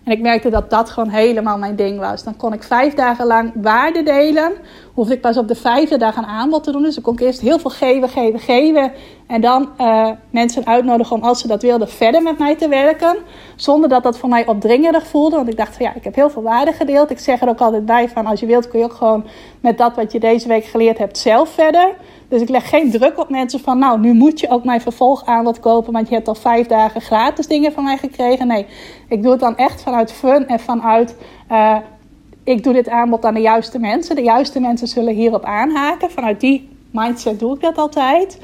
En ik merkte dat dat gewoon helemaal mijn ding was. Dan kon ik vijf dagen lang waarde delen. Hoefde ik pas op de vijfde dag een aanbod te doen. Dus dan kon ik eerst heel veel geven, geven, geven. En dan uh, mensen uitnodigen om als ze dat wilden verder met mij te werken. Zonder dat dat voor mij opdringerig voelde. Want ik dacht van ja, ik heb heel veel waarde gedeeld. Ik zeg er ook altijd bij van als je wilt kun je ook gewoon met dat wat je deze week geleerd hebt zelf verder. Dus ik leg geen druk op mensen van, nou, nu moet je ook mijn vervolgaanbod kopen, want je hebt al vijf dagen gratis dingen van mij gekregen. Nee, ik doe het dan echt vanuit fun en vanuit, uh, ik doe dit aanbod aan de juiste mensen. De juiste mensen zullen hierop aanhaken. Vanuit die mindset doe ik dat altijd.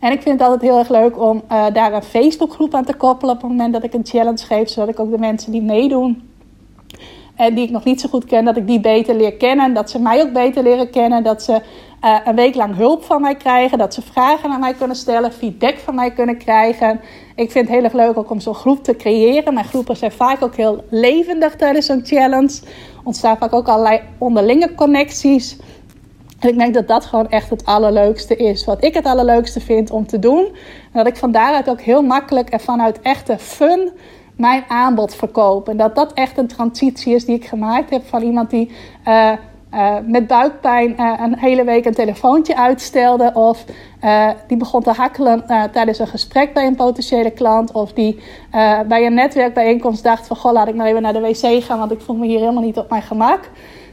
En ik vind het altijd heel erg leuk om uh, daar een Facebookgroep aan te koppelen op het moment dat ik een challenge geef, zodat ik ook de mensen die meedoen en die ik nog niet zo goed ken, dat ik die beter leer kennen. Dat ze mij ook beter leren kennen. Dat ze uh, een week lang hulp van mij krijgen. Dat ze vragen aan mij kunnen stellen, feedback van mij kunnen krijgen. Ik vind het heel erg leuk ook om zo'n groep te creëren. Mijn groepen zijn vaak ook heel levendig tijdens zo'n challenge. Ontstaan vaak ook allerlei onderlinge connecties. En ik denk dat dat gewoon echt het allerleukste is. Wat ik het allerleukste vind om te doen. En dat ik van daaruit ook heel makkelijk en vanuit echte fun mijn aanbod verkopen. En dat dat echt een transitie is die ik gemaakt heb van iemand die uh, uh, met buikpijn uh, een hele week een telefoontje uitstelde. Of die begon te hakkelen tijdens een gesprek bij een potentiële klant. Of die bij een netwerkbijeenkomst dacht van... Goh, laat ik maar even naar de wc gaan, want ik voel me hier helemaal niet op mijn gemak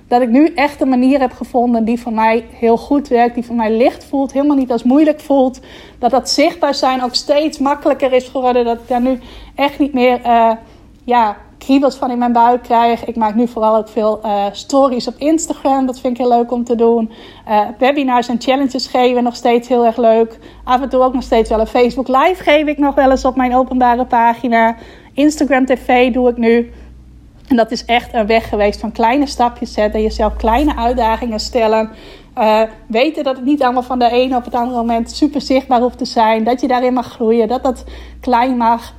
dat ik nu echt een manier heb gevonden die voor mij heel goed werkt, die voor mij licht voelt, helemaal niet als moeilijk voelt. Dat dat zichtbaar zijn ook steeds makkelijker is geworden. Dat ik daar nu echt niet meer uh, ja, kriebels van in mijn buik krijg. Ik maak nu vooral ook veel uh, stories op Instagram. Dat vind ik heel leuk om te doen. Uh, webinars en challenges geven nog steeds heel erg leuk. Af en toe ook nog steeds wel een Facebook live geef ik nog wel eens op mijn openbare pagina. Instagram TV doe ik nu. En dat is echt een weg geweest van kleine stapjes zetten, jezelf kleine uitdagingen stellen. Uh, weten dat het niet allemaal van de ene op het andere moment super zichtbaar hoeft te zijn. Dat je daarin mag groeien, dat dat klein mag.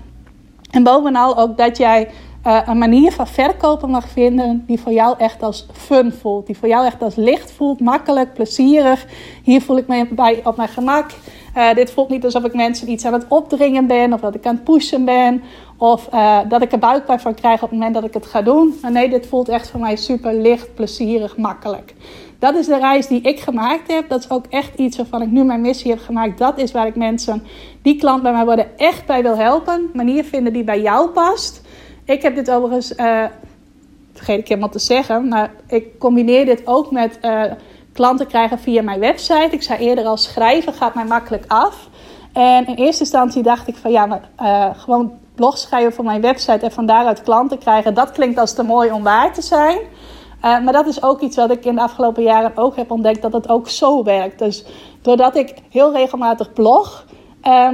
En bovenal ook dat jij uh, een manier van verkopen mag vinden die voor jou echt als fun voelt. Die voor jou echt als licht voelt, makkelijk, plezierig. Hier voel ik me bij op mijn gemak. Uh, dit voelt niet alsof ik mensen iets aan het opdringen ben of dat ik aan het pushen ben. Of uh, dat ik er buikpijn van krijg op het moment dat ik het ga doen. Maar nee, dit voelt echt voor mij super licht, plezierig, makkelijk. Dat is de reis die ik gemaakt heb. Dat is ook echt iets waarvan ik nu mijn missie heb gemaakt. Dat is waar ik mensen, die klant bij mij worden, echt bij wil helpen. Manier vinden die bij jou past. Ik heb dit overigens, uh, vergeet ik helemaal te zeggen, maar ik combineer dit ook met klanten krijgen via mijn website. Ik zei eerder al, schrijven gaat mij makkelijk af. En in eerste instantie dacht ik van ja, uh, gewoon blog schrijven voor mijn website en van daaruit klanten krijgen, dat klinkt als te mooi om waar te zijn. Uh, maar dat is ook iets wat ik in de afgelopen jaren ook heb ontdekt, dat het ook zo werkt. Dus doordat ik heel regelmatig blog, uh,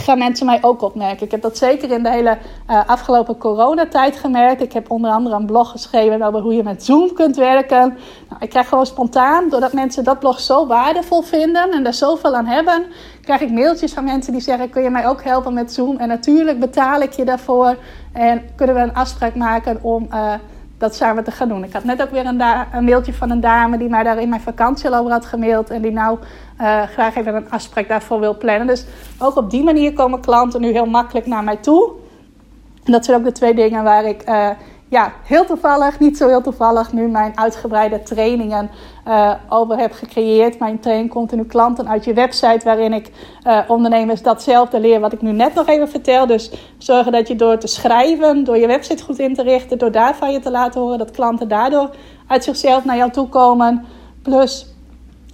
gaan mensen mij ook opmerken. Ik heb dat zeker in de hele uh, afgelopen coronatijd gemerkt. Ik heb onder andere een blog geschreven over hoe je met Zoom kunt werken. Nou, ik krijg gewoon spontaan, doordat mensen dat blog zo waardevol vinden en er zoveel aan hebben, krijg ik mailtjes van mensen die zeggen: Kun je mij ook helpen met Zoom? En natuurlijk betaal ik je daarvoor. En kunnen we een afspraak maken om. Uh, dat samen te gaan doen. Ik had net ook weer een, een mailtje van een dame die mij daar in mijn vakantie over had gemaild. En die nou uh, graag even een afspraak daarvoor wil plannen. Dus ook op die manier komen klanten nu heel makkelijk naar mij toe. En dat zijn ook de twee dingen waar ik uh, ja, heel toevallig, niet zo heel toevallig, nu mijn uitgebreide trainingen uh, over heb gecreëerd. Mijn training continu klanten uit je website, waarin ik uh, ondernemers datzelfde leer wat ik nu net nog even vertel. Dus zorgen dat je door te schrijven, door je website goed in te richten, door daarvan je te laten horen, dat klanten daardoor uit zichzelf naar jou toe komen. Plus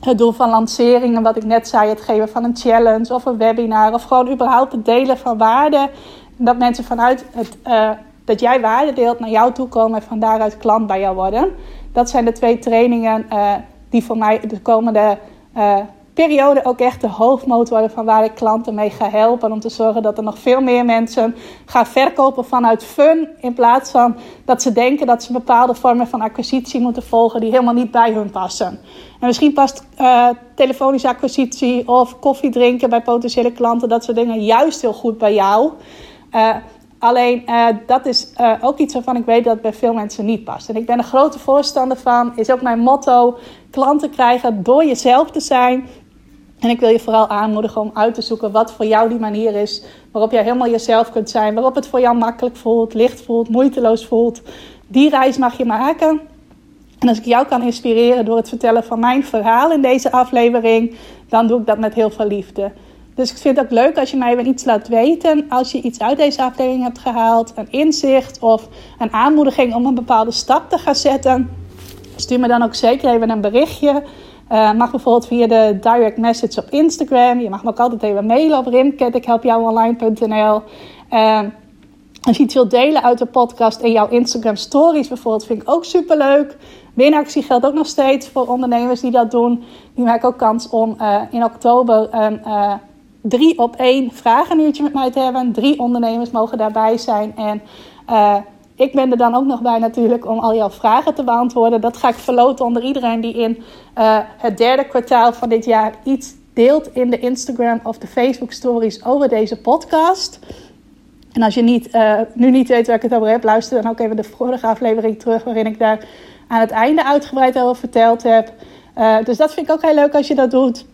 het doel van lanceringen, wat ik net zei, het geven van een challenge of een webinar of gewoon überhaupt het delen van waarde. Dat mensen vanuit het, uh, dat jij waarde deelt naar jou toe komen en van daaruit klant bij jou worden. Dat zijn de twee trainingen uh, die voor mij de komende uh, periode ook echt de hoofdmoot worden van waar ik klanten mee ga helpen. Om te zorgen dat er nog veel meer mensen gaan verkopen vanuit fun. In plaats van dat ze denken dat ze bepaalde vormen van acquisitie moeten volgen die helemaal niet bij hun passen. En misschien past uh, telefonische acquisitie of koffie drinken bij potentiële klanten, dat soort dingen juist heel goed bij jou. Alleen uh, dat is uh, ook iets waarvan ik weet dat het bij veel mensen niet past. En ik ben een grote voorstander van, is ook mijn motto: klanten krijgen door jezelf te zijn. En ik wil je vooral aanmoedigen om uit te zoeken wat voor jou die manier is waarop jij helemaal jezelf kunt zijn, waarop het voor jou makkelijk voelt, licht voelt, moeiteloos voelt. Die reis mag je maken. En als ik jou kan inspireren door het vertellen van mijn verhaal in deze aflevering, dan doe ik dat met heel veel liefde. Dus ik vind het ook leuk als je mij weer iets laat weten. Als je iets uit deze aflevering hebt gehaald, een inzicht of een aanmoediging om een bepaalde stap te gaan zetten. Stuur me dan ook zeker even een berichtje. Uh, mag bijvoorbeeld via de direct message op Instagram. Je mag me ook altijd even mailen op rimket, Uh, als je iets wilt delen uit de podcast in jouw Instagram stories bijvoorbeeld, vind ik ook super leuk. Winactie geldt ook nog steeds voor ondernemers die dat doen. Die maken ook kans om uh, in oktober een drie op één vragenuurtje met mij te hebben. Drie ondernemers mogen daarbij zijn. En uh, ik ben er dan ook nog bij natuurlijk om al jouw vragen te beantwoorden. Dat ga ik verloten onder iedereen die in uh, het derde kwartaal van dit jaar iets deelt in de Instagram of de Facebook stories over deze podcast. En als je niet, uh, nu niet weet waar ik het over heb, luister dan ook even de vorige aflevering terug, waarin ik daar aan het einde uitgebreid over verteld heb. Dus dat vind ik ook heel leuk als je dat doet.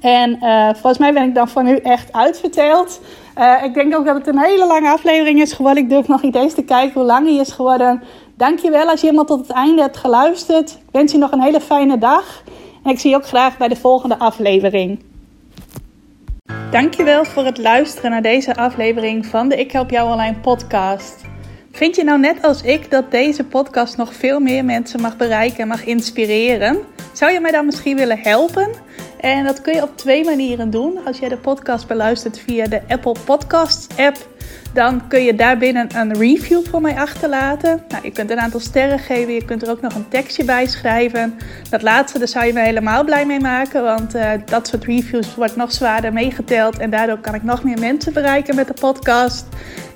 En uh, volgens mij ben ik dan voor nu echt uitverteld. Uh, ik denk ook dat het een hele lange aflevering is geworden. Ik durf nog niet eens te kijken hoe lang die is geworden. Dankjewel als je helemaal tot het einde hebt geluisterd. Ik wens je nog een hele fijne dag. En ik zie je ook graag bij de volgende aflevering. Dankjewel voor het luisteren naar deze aflevering van de Ik Help Jou Online podcast. Vind je nou net als ik dat deze podcast nog veel meer mensen mag bereiken en mag inspireren? Zou je mij dan misschien willen helpen? En dat kun je op twee manieren doen. Als jij de podcast beluistert via de Apple Podcasts app, dan kun je daarbinnen een review voor mij achterlaten. Nou, je kunt een aantal sterren geven, je kunt er ook nog een tekstje bij schrijven. Dat laatste, daar zou je me helemaal blij mee maken, want uh, dat soort reviews wordt nog zwaarder meegeteld en daardoor kan ik nog meer mensen bereiken met de podcast.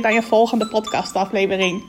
bij een volgende podcastaflevering.